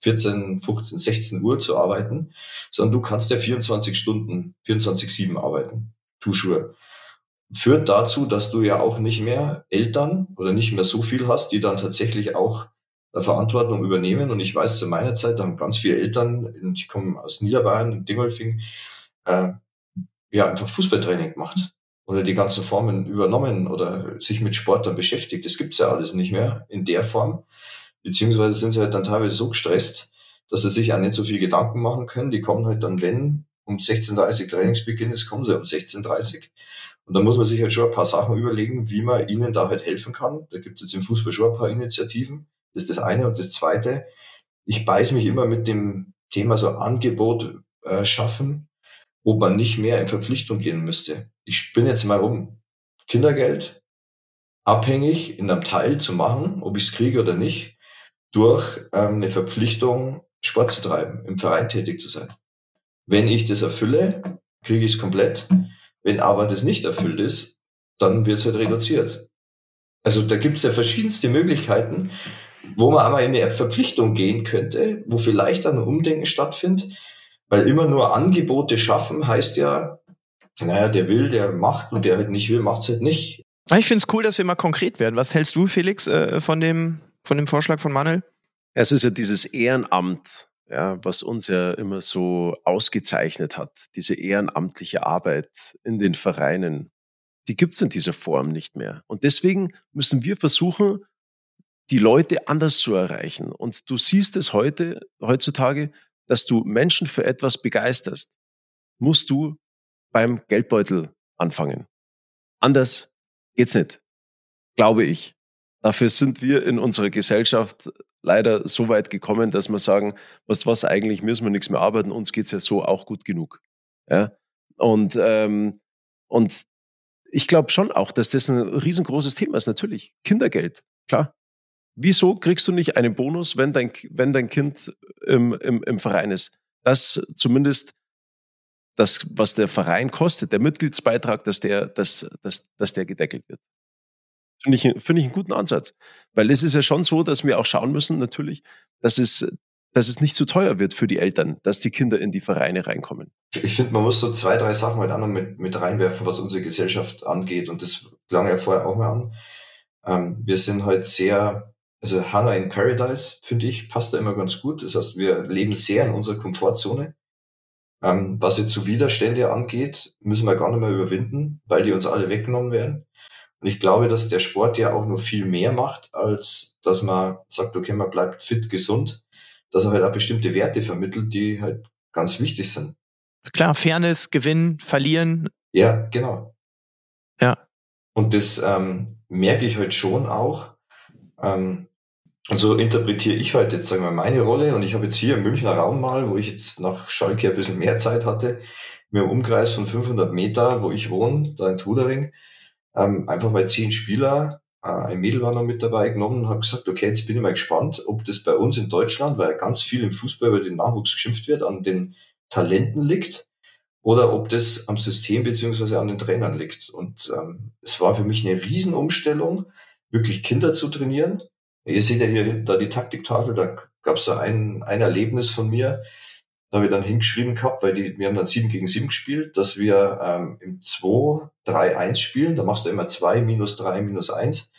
14, 15, 16 Uhr zu arbeiten, sondern du kannst ja 24 Stunden, 24-7 arbeiten. Sure. Führt dazu, dass du ja auch nicht mehr Eltern oder nicht mehr so viel hast, die dann tatsächlich auch Verantwortung übernehmen. Und ich weiß, zu meiner Zeit, haben ganz viele Eltern, ich komme aus Niederbayern, in Dingolfing, äh, ja, einfach Fußballtraining gemacht oder die ganzen Formen übernommen oder sich mit Sport dann beschäftigt. Das gibt's ja alles nicht mehr in der Form. Beziehungsweise sind sie halt dann teilweise so gestresst, dass sie sich auch nicht so viel Gedanken machen können. Die kommen halt dann, wenn um 16.30 Uhr Trainingsbeginn ist, kommen sie um 16.30 Uhr. Und da muss man sich halt schon ein paar Sachen überlegen, wie man ihnen da halt helfen kann. Da gibt es jetzt im Fußball schon ein paar Initiativen. Das ist das eine. Und das zweite, ich beiß mich immer mit dem Thema so Angebot äh, schaffen, ob man nicht mehr in Verpflichtung gehen müsste. Ich bin jetzt mal rum. Kindergeld abhängig in einem Teil zu machen, ob ich es kriege oder nicht durch ähm, eine Verpflichtung, Sport zu treiben, im Verein tätig zu sein. Wenn ich das erfülle, kriege ich es komplett. Wenn aber das nicht erfüllt ist, dann wird es halt reduziert. Also da gibt es ja verschiedenste Möglichkeiten, wo man einmal in eine Verpflichtung gehen könnte, wo vielleicht dann ein Umdenken stattfindet, weil immer nur Angebote schaffen heißt ja, naja, der will, der macht und der halt nicht will, macht es halt nicht. Ich finde es cool, dass wir mal konkret werden. Was hältst du, Felix, äh, von dem von dem Vorschlag von Manuel? Es ist ja dieses Ehrenamt, ja, was uns ja immer so ausgezeichnet hat, diese ehrenamtliche Arbeit in den Vereinen, die gibt es in dieser Form nicht mehr. Und deswegen müssen wir versuchen, die Leute anders zu erreichen. Und du siehst es heute, heutzutage, dass du Menschen für etwas begeisterst, musst du beim Geldbeutel anfangen. Anders geht's nicht, glaube ich. Dafür sind wir in unserer Gesellschaft leider so weit gekommen, dass wir sagen, was was eigentlich müssen wir nichts mehr arbeiten, uns geht's ja so auch gut genug. Ja? Und, ähm, und ich glaube schon auch, dass das ein riesengroßes Thema ist. Natürlich, Kindergeld, klar. Wieso kriegst du nicht einen Bonus, wenn dein, wenn dein Kind im, im, im Verein ist? Das zumindest das, was der Verein kostet, der Mitgliedsbeitrag, dass der, dass, dass, dass der gedeckelt wird. Finde ich, finde ich einen guten Ansatz. Weil es ist ja schon so, dass wir auch schauen müssen, natürlich, dass es, dass es nicht zu teuer wird für die Eltern, dass die Kinder in die Vereine reinkommen. Ich finde, man muss so zwei, drei Sachen halt auch noch mit, mit reinwerfen, was unsere Gesellschaft angeht. Und das klang ja vorher auch mal an. Ähm, wir sind halt sehr, also Hannah in Paradise, finde ich, passt da immer ganz gut. Das heißt, wir leben sehr in unserer Komfortzone. Ähm, was jetzt so Widerstände angeht, müssen wir gar nicht mehr überwinden, weil die uns alle weggenommen werden. Und ich glaube, dass der Sport ja auch nur viel mehr macht, als dass man sagt, okay, man bleibt fit, gesund, dass er halt auch bestimmte Werte vermittelt, die halt ganz wichtig sind. Klar, Fairness, Gewinnen, Verlieren. Ja, genau. Ja. Und das ähm, merke ich halt schon auch. Ähm, und so interpretiere ich halt jetzt, sagen wir, meine Rolle. Und ich habe jetzt hier im Münchner Raum mal, wo ich jetzt nach Schalke ein bisschen mehr Zeit hatte, mir im Umkreis von 500 Meter, wo ich wohne, da in Trudering, ähm, einfach mal zehn Spieler, äh, ein Mädel war noch mit dabei genommen und habe gesagt, okay, jetzt bin ich mal gespannt, ob das bei uns in Deutschland, weil ganz viel im Fußball über den Nachwuchs geschimpft wird, an den Talenten liegt oder ob das am System beziehungsweise an den Trainern liegt. Und ähm, es war für mich eine Riesenumstellung, wirklich Kinder zu trainieren. Ihr seht ja hier hinten da die Taktiktafel, da gab es ein, ein Erlebnis von mir, da habe ich dann hingeschrieben gehabt, weil die, wir haben dann 7 gegen 7 gespielt, dass wir ähm, im 2, 3, 1 spielen. Da machst du immer 2, minus 3, minus 1.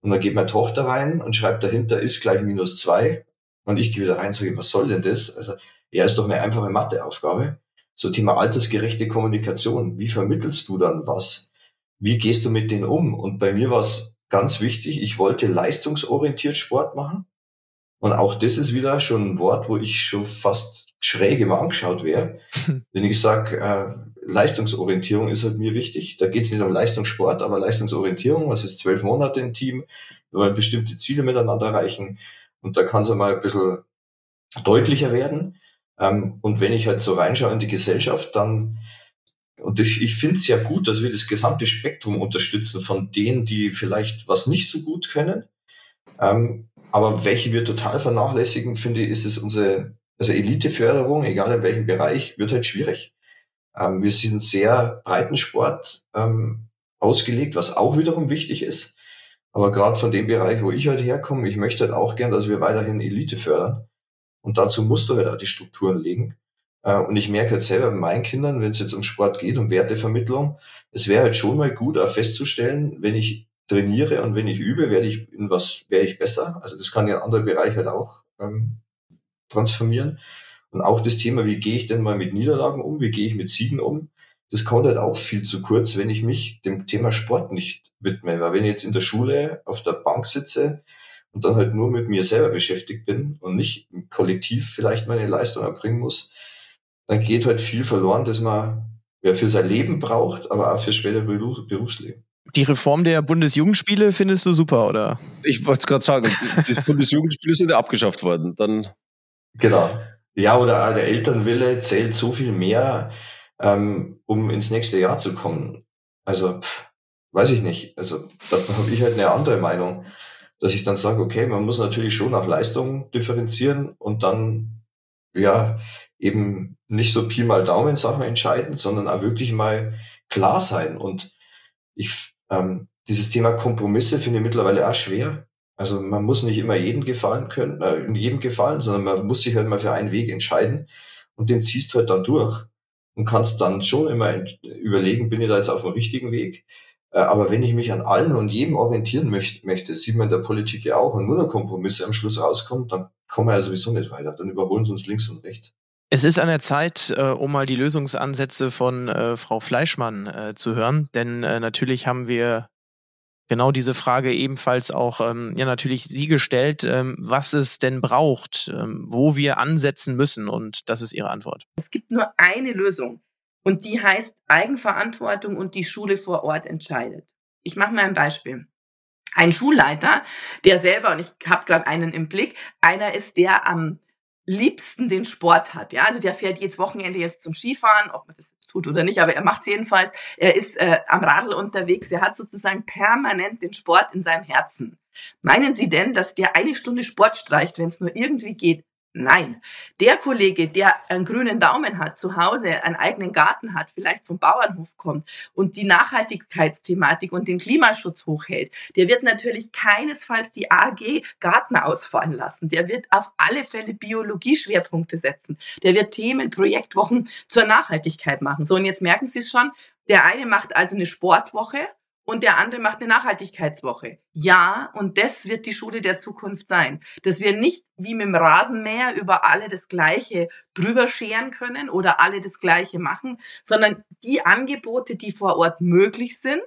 Und dann geht meine Tochter rein und schreibt dahinter, ist gleich minus zwei. Und ich gehe wieder rein und sage, was soll denn das? Also, ja, ist doch eine einfache Matheaufgabe. So Thema altersgerechte Kommunikation. Wie vermittelst du dann was? Wie gehst du mit denen um? Und bei mir war es ganz wichtig, ich wollte leistungsorientiert Sport machen. Und auch das ist wieder schon ein Wort, wo ich schon fast schräg immer angeschaut wäre. Wenn ich sage, äh, Leistungsorientierung ist halt mir wichtig. Da geht es nicht um Leistungssport, aber Leistungsorientierung. Was ist zwölf Monate im Team? Wir wollen bestimmte Ziele miteinander erreichen. Und da kann es mal ein bisschen deutlicher werden. Ähm, und wenn ich halt so reinschaue in die Gesellschaft, dann, und ich, ich finde es ja gut, dass wir das gesamte Spektrum unterstützen von denen, die vielleicht was nicht so gut können. Ähm, aber welche wir total vernachlässigen, finde ich, ist es unsere, also Eliteförderung, egal in welchem Bereich, wird halt schwierig. Ähm, wir sind sehr Breitensport ähm, ausgelegt, was auch wiederum wichtig ist. Aber gerade von dem Bereich, wo ich halt herkomme, ich möchte halt auch gern, dass wir weiterhin Elite fördern. Und dazu musst du halt auch die Strukturen legen. Äh, und ich merke halt selber bei meinen Kindern, wenn es jetzt um Sport geht, um Wertevermittlung, es wäre halt schon mal gut, auch festzustellen, wenn ich trainiere und wenn ich übe, werde ich in was, wäre ich besser. Also das kann ja in andere Bereiche halt auch ähm, transformieren. Und auch das Thema, wie gehe ich denn mal mit Niederlagen um, wie gehe ich mit Siegen um, das kommt halt auch viel zu kurz, wenn ich mich dem Thema Sport nicht widme. Weil wenn ich jetzt in der Schule auf der Bank sitze und dann halt nur mit mir selber beschäftigt bin und nicht im Kollektiv vielleicht meine Leistung erbringen muss, dann geht halt viel verloren, dass man ja, für sein Leben braucht, aber auch für später Beruf, Berufsleben. Die Reform der Bundesjugendspiele findest du super, oder? Ich wollte es gerade sagen, die, die Bundesjugendspiele sind ja abgeschafft worden. Dann genau. Ja, oder der Elternwille zählt so viel mehr, ähm, um ins nächste Jahr zu kommen. Also, pff, weiß ich nicht. Also, da habe ich halt eine andere Meinung, dass ich dann sage, okay, man muss natürlich schon nach Leistung differenzieren und dann, ja, eben nicht so Pi mal Daumen Sachen entscheiden, sondern auch wirklich mal klar sein. Und ich, ähm, dieses Thema Kompromisse finde ich mittlerweile auch schwer. Also man muss nicht immer jeden gefallen können, äh, in jedem gefallen, sondern man muss sich halt mal für einen Weg entscheiden und den ziehst halt dann durch und kannst dann schon immer überlegen, bin ich da jetzt auf dem richtigen Weg? Äh, aber wenn ich mich an allen und jedem orientieren möchte, möchte, sieht man in der Politik ja auch, und nur noch Kompromisse am Schluss rauskommt, dann kommen wir ja sowieso nicht weiter. Dann überholen sie uns links und rechts. Es ist an der Zeit, äh, um mal die Lösungsansätze von äh, Frau Fleischmann äh, zu hören, denn äh, natürlich haben wir genau diese Frage ebenfalls auch ähm, ja natürlich Sie gestellt, ähm, was es denn braucht, ähm, wo wir ansetzen müssen und das ist Ihre Antwort. Es gibt nur eine Lösung und die heißt Eigenverantwortung und die Schule vor Ort entscheidet. Ich mache mal ein Beispiel. Ein Schulleiter, der selber, und ich habe gerade einen im Blick, einer ist, der am liebsten den Sport hat. Ja, also der fährt jedes Wochenende jetzt zum Skifahren, ob man das tut oder nicht, aber er macht es jedenfalls. Er ist äh, am Radl unterwegs. Er hat sozusagen permanent den Sport in seinem Herzen. Meinen Sie denn, dass der eine Stunde Sport streicht, wenn es nur irgendwie geht? Nein, der Kollege, der einen grünen Daumen hat, zu Hause einen eigenen Garten hat, vielleicht vom Bauernhof kommt und die Nachhaltigkeitsthematik und den Klimaschutz hochhält, der wird natürlich keinesfalls die AG Garten ausfallen lassen. Der wird auf alle Fälle Biologie-Schwerpunkte setzen. Der wird Themen, Projektwochen zur Nachhaltigkeit machen. So, und jetzt merken Sie es schon, der eine macht also eine Sportwoche und der andere macht eine Nachhaltigkeitswoche. Ja, und das wird die Schule der Zukunft sein. Dass wir nicht wie mit dem Rasenmäher über alle das Gleiche drüber scheren können oder alle das Gleiche machen, sondern die Angebote, die vor Ort möglich sind,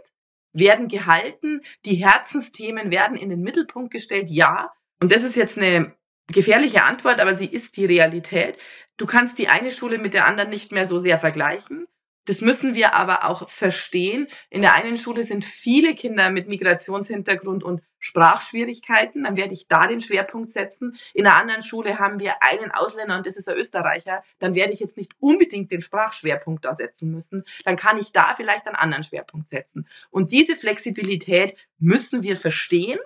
werden gehalten. Die Herzensthemen werden in den Mittelpunkt gestellt. Ja. Und das ist jetzt eine gefährliche Antwort, aber sie ist die Realität. Du kannst die eine Schule mit der anderen nicht mehr so sehr vergleichen. Das müssen wir aber auch verstehen. In der einen Schule sind viele Kinder mit Migrationshintergrund und Sprachschwierigkeiten. Dann werde ich da den Schwerpunkt setzen. In der anderen Schule haben wir einen Ausländer und das ist der Österreicher. Dann werde ich jetzt nicht unbedingt den Sprachschwerpunkt da setzen müssen. Dann kann ich da vielleicht einen anderen Schwerpunkt setzen. Und diese Flexibilität müssen wir verstehen,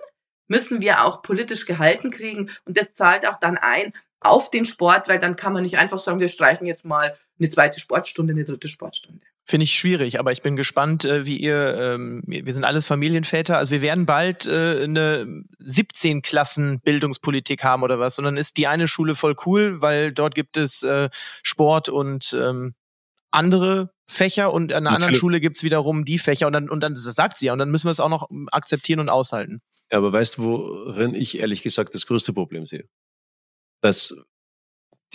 müssen wir auch politisch gehalten kriegen. Und das zahlt auch dann ein auf den Sport, weil dann kann man nicht einfach sagen, wir streichen jetzt mal eine zweite Sportstunde, eine dritte Sportstunde. Finde ich schwierig, aber ich bin gespannt, äh, wie ihr, ähm, wir sind alles Familienväter, also wir werden bald äh, eine 17 Klassen Bildungspolitik haben oder was, und dann ist die eine Schule voll cool, weil dort gibt es äh, Sport und ähm, andere Fächer und an einer anderen Schule gibt's wiederum die Fächer und dann, und dann sagt sie ja, und dann müssen wir es auch noch akzeptieren und aushalten. Ja, aber weißt du, worin ich ehrlich gesagt das größte Problem sehe? Dass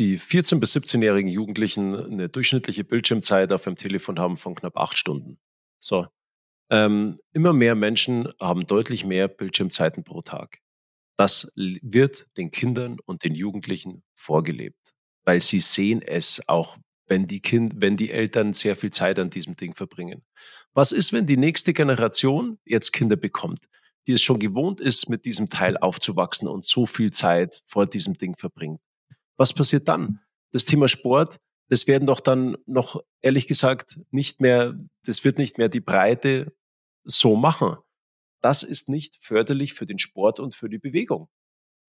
die 14- bis 17-jährigen Jugendlichen eine durchschnittliche Bildschirmzeit auf dem Telefon haben von knapp acht Stunden. So. Ähm, immer mehr Menschen haben deutlich mehr Bildschirmzeiten pro Tag. Das wird den Kindern und den Jugendlichen vorgelebt, weil sie sehen es auch, wenn die, kind, wenn die Eltern sehr viel Zeit an diesem Ding verbringen. Was ist, wenn die nächste Generation jetzt Kinder bekommt, die es schon gewohnt ist, mit diesem Teil aufzuwachsen und so viel Zeit vor diesem Ding verbringt? Was passiert dann? Das Thema Sport, das werden doch dann noch, ehrlich gesagt, nicht mehr, das wird nicht mehr die Breite so machen. Das ist nicht förderlich für den Sport und für die Bewegung.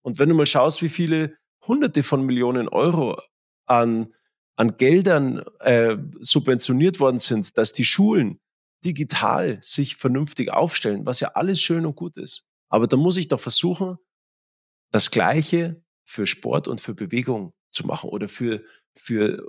Und wenn du mal schaust, wie viele Hunderte von Millionen Euro an, an Geldern äh, subventioniert worden sind, dass die Schulen digital sich vernünftig aufstellen, was ja alles schön und gut ist. Aber da muss ich doch versuchen, das Gleiche für Sport und für Bewegung zu machen oder für, für,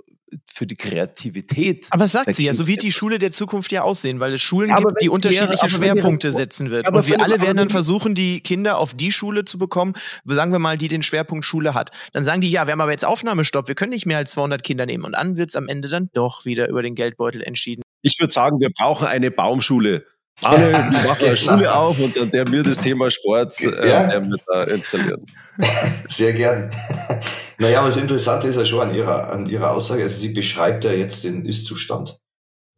für die Kreativität. Aber sagt sie ja, so wird die Schule der Zukunft ja aussehen, weil es Schulen ja, gibt, die unterschiedliche wäre, Schwerpunkte setzen wird. Und wir alle werden dann versuchen, die Kinder auf die Schule zu bekommen, sagen wir mal, die den Schwerpunkt Schule hat. Dann sagen die, ja, wir haben aber jetzt Aufnahmestopp, wir können nicht mehr als 200 Kinder nehmen. Und dann wird es am Ende dann doch wieder über den Geldbeutel entschieden. Ich würde sagen, wir brauchen eine Baumschule. Manuel, ja, du machst eine Schule auf und, und der mir das Thema Sport äh, ja. der mit, äh, installieren. Sehr gern. Naja, aber das Interessante ist ja schon an ihrer, an ihrer Aussage, also sie beschreibt ja jetzt den Ist-Zustand.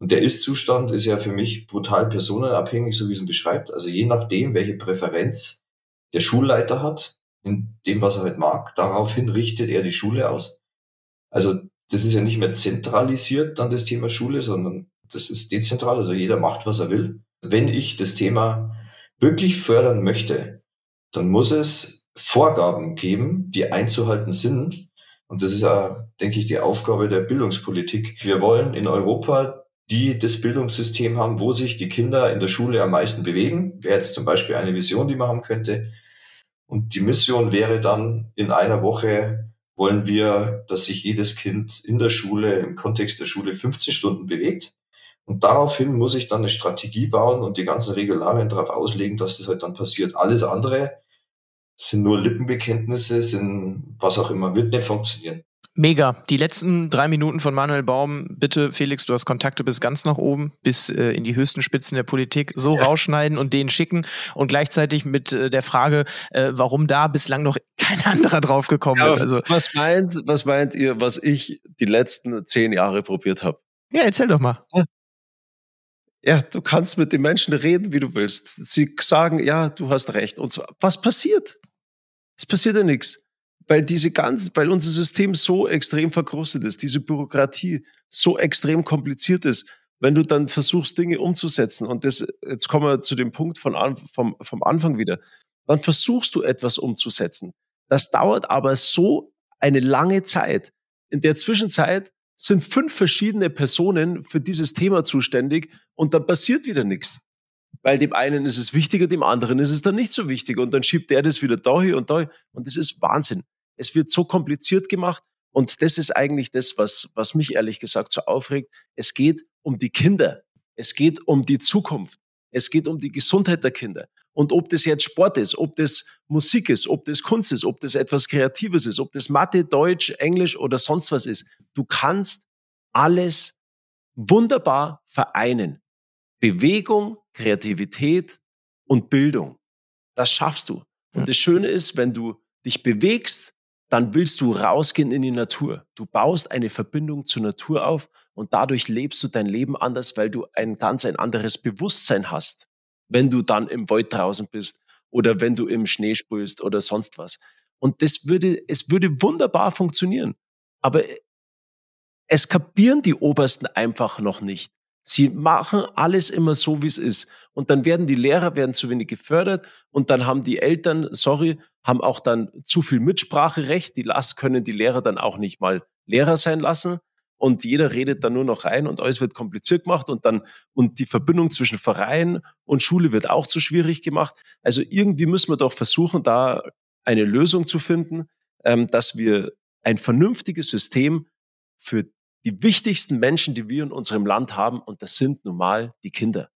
Und der Ist-Zustand ist ja für mich brutal personenabhängig, so wie sie ihn beschreibt. Also je nachdem, welche Präferenz der Schulleiter hat, in dem, was er halt mag, daraufhin richtet er die Schule aus. Also das ist ja nicht mehr zentralisiert dann das Thema Schule, sondern das ist dezentral. Also jeder macht, was er will wenn ich das Thema wirklich fördern möchte, dann muss es Vorgaben geben, die einzuhalten sind. Und das ist ja, denke ich, die Aufgabe der Bildungspolitik. Wir wollen in Europa die das Bildungssystem haben, wo sich die Kinder in der Schule am meisten bewegen. Wäre jetzt zum Beispiel eine Vision, die man haben könnte. Und die Mission wäre dann, in einer Woche wollen wir, dass sich jedes Kind in der Schule, im Kontext der Schule 15 Stunden bewegt. Und daraufhin muss ich dann eine Strategie bauen und die ganzen Regularien darauf auslegen, dass das halt dann passiert. Alles andere sind nur Lippenbekenntnisse, sind was auch immer, wird nicht funktionieren. Mega. Die letzten drei Minuten von Manuel Baum, bitte Felix, du hast Kontakte bis ganz nach oben, bis äh, in die höchsten Spitzen der Politik, so ja. rausschneiden und den schicken und gleichzeitig mit äh, der Frage, äh, warum da bislang noch kein anderer draufgekommen ja, ist. Also was meint, was meint ihr, was ich die letzten zehn Jahre probiert habe? Ja, erzähl doch mal. Ja, du kannst mit den Menschen reden, wie du willst. Sie sagen, ja, du hast recht. Und so. Was passiert? Es passiert ja nichts. Weil diese ganze, weil unser System so extrem verkrustet ist, diese Bürokratie so extrem kompliziert ist, wenn du dann versuchst, Dinge umzusetzen, und das, jetzt kommen wir zu dem Punkt von, vom, vom Anfang wieder, dann versuchst du etwas umzusetzen. Das dauert aber so eine lange Zeit. In der Zwischenzeit sind fünf verschiedene Personen für dieses Thema zuständig und dann passiert wieder nichts. Weil dem einen ist es wichtiger, dem anderen ist es dann nicht so wichtig und dann schiebt der das wieder dahin und da und das ist Wahnsinn. Es wird so kompliziert gemacht und das ist eigentlich das, was, was mich ehrlich gesagt so aufregt. Es geht um die Kinder. Es geht um die Zukunft. Es geht um die Gesundheit der Kinder. Und ob das jetzt Sport ist, ob das Musik ist, ob das Kunst ist, ob das etwas Kreatives ist, ob das Mathe, Deutsch, Englisch oder sonst was ist, du kannst alles wunderbar vereinen. Bewegung, Kreativität und Bildung. Das schaffst du. Und das Schöne ist, wenn du dich bewegst, dann willst du rausgehen in die Natur. Du baust eine Verbindung zur Natur auf und dadurch lebst du dein Leben anders, weil du ein ganz ein anderes Bewusstsein hast wenn du dann im Wald draußen bist oder wenn du im Schnee spülst oder sonst was. Und das würde, es würde wunderbar funktionieren. Aber es kapieren die Obersten einfach noch nicht. Sie machen alles immer so, wie es ist. Und dann werden die Lehrer werden zu wenig gefördert und dann haben die Eltern, sorry, haben auch dann zu viel Mitspracherecht. Die Last können die Lehrer dann auch nicht mal Lehrer sein lassen und jeder redet dann nur noch rein und alles wird kompliziert gemacht und dann und die Verbindung zwischen Verein und Schule wird auch zu schwierig gemacht. Also irgendwie müssen wir doch versuchen, da eine Lösung zu finden, ähm, dass wir ein vernünftiges System für die wichtigsten Menschen, die wir in unserem Land haben, und das sind nun mal die Kinder.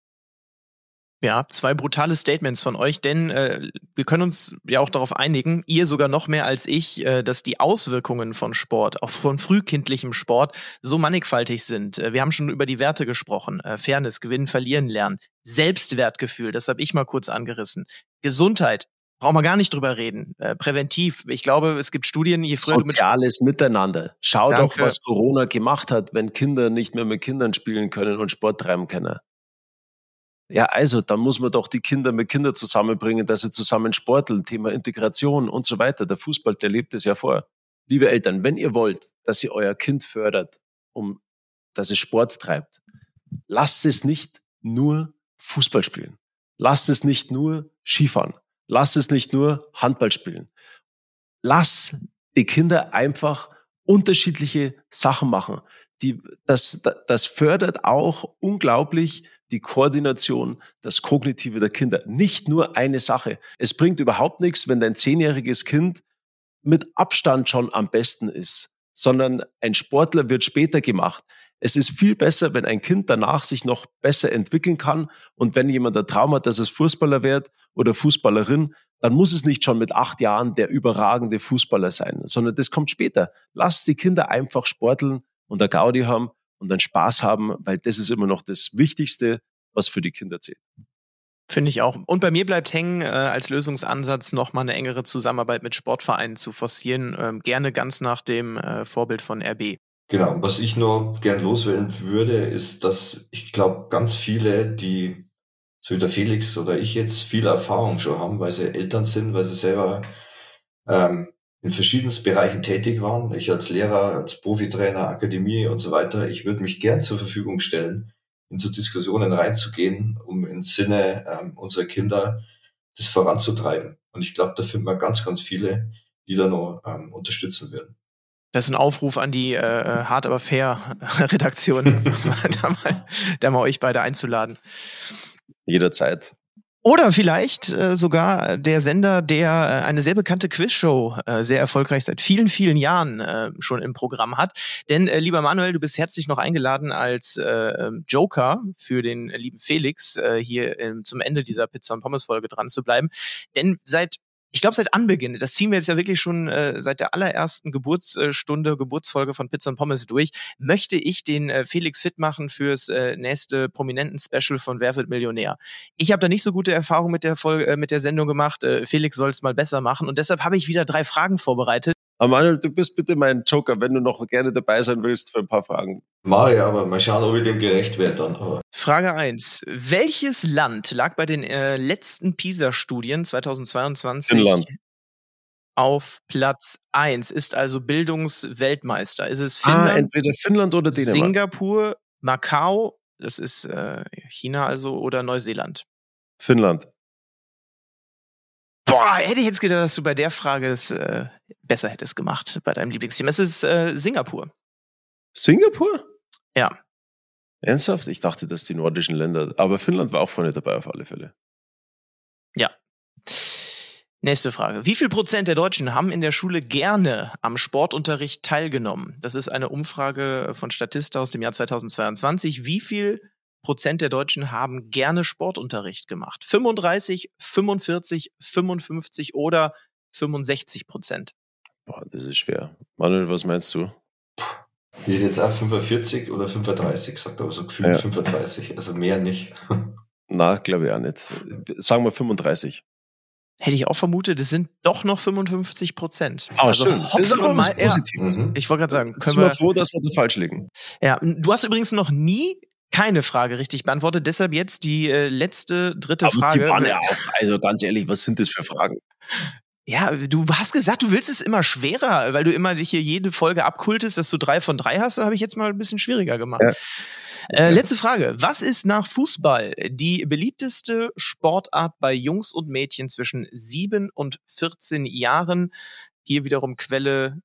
Ja, zwei brutale Statements von euch, denn äh, wir können uns ja auch darauf einigen, ihr sogar noch mehr als ich, äh, dass die Auswirkungen von Sport, auch von frühkindlichem Sport, so mannigfaltig sind. Äh, wir haben schon über die Werte gesprochen, äh, Fairness, Gewinnen, Verlieren lernen, Selbstwertgefühl, das habe ich mal kurz angerissen, Gesundheit, brauchen wir gar nicht drüber reden. Äh, präventiv. Ich glaube, es gibt Studien, je früher Soziales du mit Miteinander. Schau Danke. doch, was Corona gemacht hat, wenn Kinder nicht mehr mit Kindern spielen können und Sport treiben können. Ja, also, dann muss man doch die Kinder mit Kindern zusammenbringen, dass sie zusammen sporteln, Thema Integration und so weiter. Der Fußball, der lebt es ja vor. Liebe Eltern, wenn ihr wollt, dass ihr euer Kind fördert, um, dass es Sport treibt, lasst es nicht nur Fußball spielen. Lasst es nicht nur Skifahren. Lasst es nicht nur Handball spielen. Lass die Kinder einfach unterschiedliche Sachen machen. Die, das, das fördert auch unglaublich die Koordination, das Kognitive der Kinder. Nicht nur eine Sache. Es bringt überhaupt nichts, wenn dein zehnjähriges Kind mit Abstand schon am besten ist, sondern ein Sportler wird später gemacht. Es ist viel besser, wenn ein Kind danach sich noch besser entwickeln kann und wenn jemand ein Traum hat, dass es Fußballer wird oder Fußballerin, dann muss es nicht schon mit acht Jahren der überragende Fußballer sein, sondern das kommt später. Lass die Kinder einfach sporteln und der Gaudi haben und dann Spaß haben, weil das ist immer noch das Wichtigste, was für die Kinder zählt. Finde ich auch. Und bei mir bleibt hängen, äh, als Lösungsansatz nochmal eine engere Zusammenarbeit mit Sportvereinen zu forcieren, ähm, gerne ganz nach dem äh, Vorbild von RB. Genau, was ich nur gern loswerden würde, ist, dass ich glaube, ganz viele, die, so wie der Felix oder ich jetzt, viel Erfahrung schon haben, weil sie Eltern sind, weil sie selber ähm, in verschiedensten Bereichen tätig waren. Ich als Lehrer, als Profitrainer, Akademie und so weiter, ich würde mich gern zur Verfügung stellen, in so Diskussionen reinzugehen, um im Sinne ähm, unserer Kinder das voranzutreiben. Und ich glaube, da finden wir ganz, ganz viele, die da noch ähm, unterstützen würden. Das ist ein Aufruf an die äh, äh Hart aber fair Redaktion, da, mal, da mal euch beide einzuladen. Jederzeit. Oder vielleicht äh, sogar der Sender, der äh, eine sehr bekannte Quizshow äh, sehr erfolgreich seit vielen, vielen Jahren äh, schon im Programm hat. Denn, äh, lieber Manuel, du bist herzlich noch eingeladen als äh, ähm, Joker für den äh, lieben Felix äh, hier äh, zum Ende dieser Pizza- und Pommes-Folge dran zu bleiben. Denn seit ich glaube, seit Anbeginn, das ziehen wir jetzt ja wirklich schon äh, seit der allerersten Geburtsstunde, Geburtsfolge von Pizza und Pommes durch, möchte ich den äh, Felix fit machen fürs äh, nächste Prominenten-Special von Wer wird Millionär. Ich habe da nicht so gute Erfahrungen mit der Folge, äh, mit der Sendung gemacht. Äh, Felix soll es mal besser machen und deshalb habe ich wieder drei Fragen vorbereitet. Aber Manuel, du bist bitte mein Joker, wenn du noch gerne dabei sein willst für ein paar Fragen. Mach ja, aber mal schauen, ob ich dem gerecht werde dann. Aber. Frage 1. Welches Land lag bei den äh, letzten PISA-Studien 2022 Finnland. auf Platz 1? Ist also Bildungsweltmeister. Ist es ah, Finnland? Ah, entweder Finnland oder Dänemark. Singapur, Macau, das ist äh, China also, oder Neuseeland? Finnland. Boah, hätte ich jetzt gedacht, dass du bei der Frage es äh, besser hättest gemacht bei deinem Lieblingsteam. Es ist äh, Singapur. Singapur? Ja. Ernsthaft? Ich dachte, dass die nordischen Länder, aber Finnland war auch vorne dabei auf alle Fälle. Ja. Nächste Frage. Wie viel Prozent der Deutschen haben in der Schule gerne am Sportunterricht teilgenommen? Das ist eine Umfrage von Statista aus dem Jahr 2022. Wie viel Prozent der Deutschen haben gerne Sportunterricht gemacht. 35, 45, 55 oder 65 Prozent. Boah, das ist schwer. Manuel, was meinst du? Ich hätte jetzt auch 45 oder 35 sagt, aber so gefühlt ja. 35, also mehr nicht. Na, glaube ich auch nicht. Sagen wir 35. Hätte ich auch vermutet, es sind doch noch 55 Prozent. Oh, also schön. Das ist aber mal. Ja, ich wollte gerade sagen, können wir froh, dass wir da falsch liegen. Ja, du hast übrigens noch nie keine Frage richtig beantwortet. Deshalb jetzt die äh, letzte, dritte Aber Frage. Die waren ja auch, also ganz ehrlich, was sind das für Fragen? Ja, du hast gesagt, du willst es immer schwerer, weil du immer dich hier jede Folge abkultest, dass du drei von drei hast. Da habe ich jetzt mal ein bisschen schwieriger gemacht. Ja. Äh, letzte Frage. Was ist nach Fußball die beliebteste Sportart bei Jungs und Mädchen zwischen sieben und 14 Jahren? Hier wiederum Quelle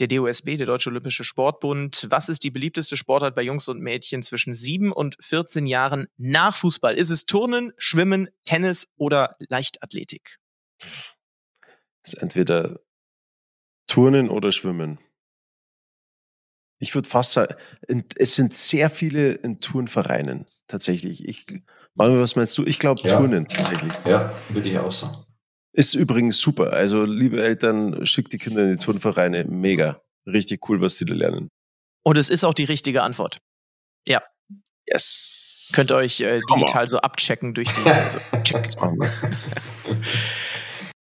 der DOSB, der Deutsche Olympische Sportbund. Was ist die beliebteste Sportart bei Jungs und Mädchen zwischen 7 und 14 Jahren nach Fußball? Ist es Turnen, Schwimmen, Tennis oder Leichtathletik? Das ist entweder Turnen oder Schwimmen. Ich würde fast sagen, es sind sehr viele in Turnvereinen tatsächlich. Ich, Manuel, was meinst du? Ich glaube Ja. Turnen tatsächlich. Ja, würde ich auch sagen. Ist übrigens super. Also, liebe Eltern, schickt die Kinder in die Turnvereine. Mega. Richtig cool, was die da lernen. Und es ist auch die richtige Antwort. Yes. Könnt ihr euch äh, digital so abchecken durch die. Also, check. Das machen wir.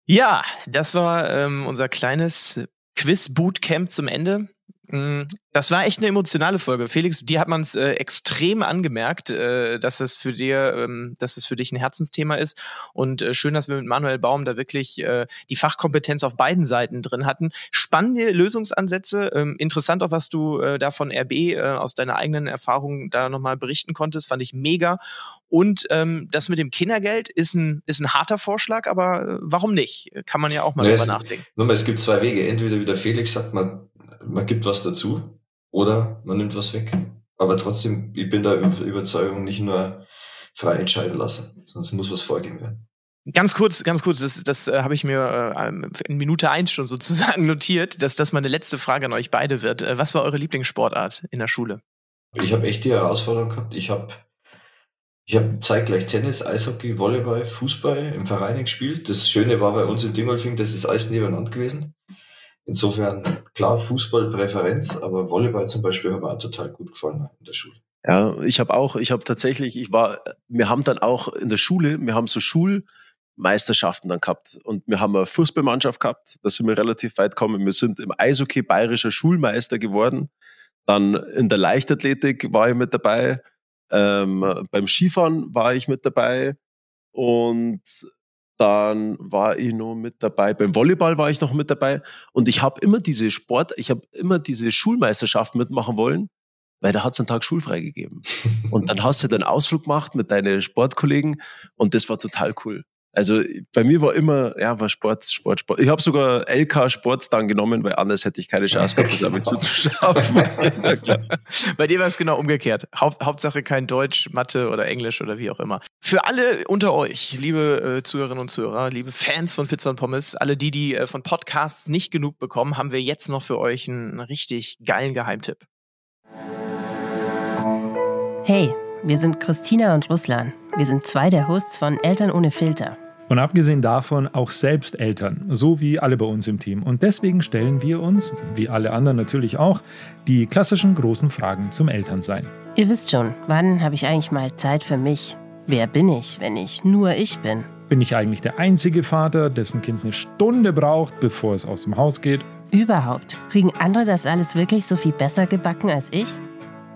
Ja, das war ähm, unser kleines Quiz-Bootcamp zum Ende. Mm, Das war echt eine emotionale Folge. Felix, dir hat man es äh, extrem angemerkt, äh, dass es für dir, ähm, dass es für dich ein Herzensthema ist. Und äh, schön, dass wir mit Manuel Baum da wirklich äh, die Fachkompetenz auf beiden Seiten drin hatten. Spannende Lösungsansätze. Ähm, interessant auch, was du äh, da von RB äh, aus deiner eigenen Erfahrung da nochmal berichten konntest. Fand ich mega. Und ähm, das mit dem Kindergeld ist ein, ist ein harter Vorschlag, aber äh, warum nicht? Kann man ja auch mal Nee, drüber nachdenken. Nur mal, es gibt zwei Wege. Entweder wie der Felix sagt, man, man gibt was dazu oder man nimmt was weg. Aber trotzdem, ich bin der Über- Überzeugung, nicht nur frei entscheiden lassen, sonst muss was vorgegeben werden. Ganz kurz, ganz kurz, das, das äh, habe ich mir äh, in Minute eins schon sozusagen notiert, dass das meine letzte Frage an euch beide wird. Äh, was war eure Lieblingssportart in der Schule? Ich habe echt die Herausforderung gehabt. Ich habe ich hab zeitgleich Tennis, Eishockey, Volleyball, Fußball im Verein gespielt. Das Schöne war bei uns in Dingolfing, das ist alles nebeneinander gewesen. Insofern, klar, Fußball Präferenz, aber Volleyball zum Beispiel hat mir auch total gut gefallen in der Schule. Ja, ich habe auch, ich habe tatsächlich, ich war, wir haben dann auch in der Schule, wir haben so Schulmeisterschaften dann gehabt und wir haben eine Fußballmannschaft gehabt, da sind wir relativ weit gekommen. Wir sind im Eishockey bayerischer Schulmeister geworden. Dann in der Leichtathletik war ich mit dabei, ähm, beim Skifahren war ich mit dabei und dann war ich noch mit dabei, beim Volleyball war ich noch mit dabei und ich habe immer diese Sport, ich habe immer diese Schulmeisterschaft mitmachen wollen, weil da hat es einen Tag schulfrei gegeben. Und dann hast du den Ausflug gemacht mit deinen Sportkollegen und das war total cool. Also bei mir war immer, ja, war Sport, Sport, Sport. Ich habe sogar LK Sport dann genommen, weil anders hätte ich keine Chance gehabt, das aber zuzuschauen. Bei dir war es genau umgekehrt. Haupt, Hauptsache kein Deutsch, Mathe oder Englisch oder wie auch immer. Für alle unter euch, liebe äh, Zuhörerinnen und Zuhörer, liebe Fans von Pizza und Pommes, alle die, die äh, von Podcasts nicht genug bekommen, haben wir jetzt noch für euch einen richtig geilen Geheimtipp. Hey, wir sind Christina und Ruslan. Wir sind zwei der Hosts von Eltern ohne Filter. Und abgesehen davon auch selbst Eltern, so wie alle bei uns im Team. Und deswegen stellen wir uns, wie alle anderen natürlich auch, die klassischen großen Fragen zum Elternsein. Ihr wisst schon, wann habe ich eigentlich mal Zeit für mich? Wer bin ich, wenn ich nur ich bin? Bin ich eigentlich der einzige Vater, dessen Kind eine Stunde braucht, bevor es aus dem Haus geht? Überhaupt, kriegen andere das alles wirklich so viel besser gebacken als ich?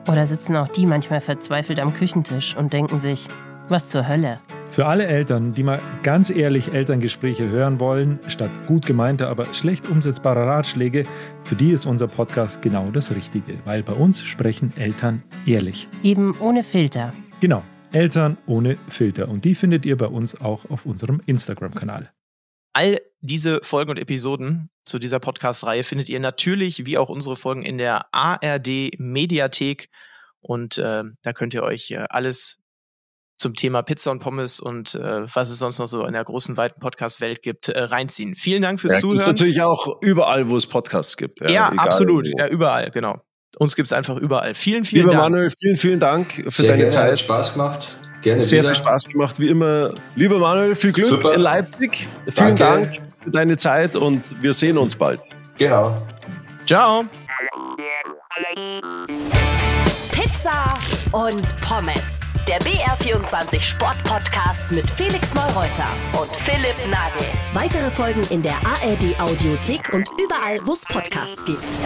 Oder sitzen auch die manchmal verzweifelt am Küchentisch und denken sich, was zur Hölle? Für alle Eltern, die mal ganz ehrlich Elterngespräche hören wollen, statt gut gemeinter, aber schlecht umsetzbarer Ratschläge, für die ist unser Podcast genau das Richtige, weil bei uns sprechen Eltern ehrlich. Eben ohne Filter. Genau, Eltern ohne Filter. Und die findet ihr bei uns auch auf unserem Instagram-Kanal. All diese Folgen und Episoden zu dieser Podcast-Reihe findet ihr natürlich, wie auch unsere Folgen, in der ARD-Mediathek. Und äh, da könnt ihr euch äh, alles zum Thema Pizza und Pommes und äh, was es sonst noch so in der großen, weiten Podcast-Welt gibt, äh, reinziehen. Vielen Dank fürs Ja, Zuhören. natürlich auch überall, wo es Podcasts gibt. Ja, egal absolut. wo. Ja, überall, genau. Uns gibt's einfach überall. Vielen, vielen Lieber Dank. Manuel, vielen, vielen Dank für Sehr deine gerne, hat Zeit. Spaß gemacht. Gerne Sehr wieder. viel Spaß gemacht, wie immer. Lieber Manuel, viel Glück Super. in Leipzig. Vielen Danke. Dank für deine Zeit und wir sehen uns bald. Genau. Ciao. Pizza und Pommes. Der BR24 Sport-Podcast mit Felix Neureuter und Philipp Nagel. Weitere Folgen in der ARD Audiothek und überall, wo es Podcasts gibt.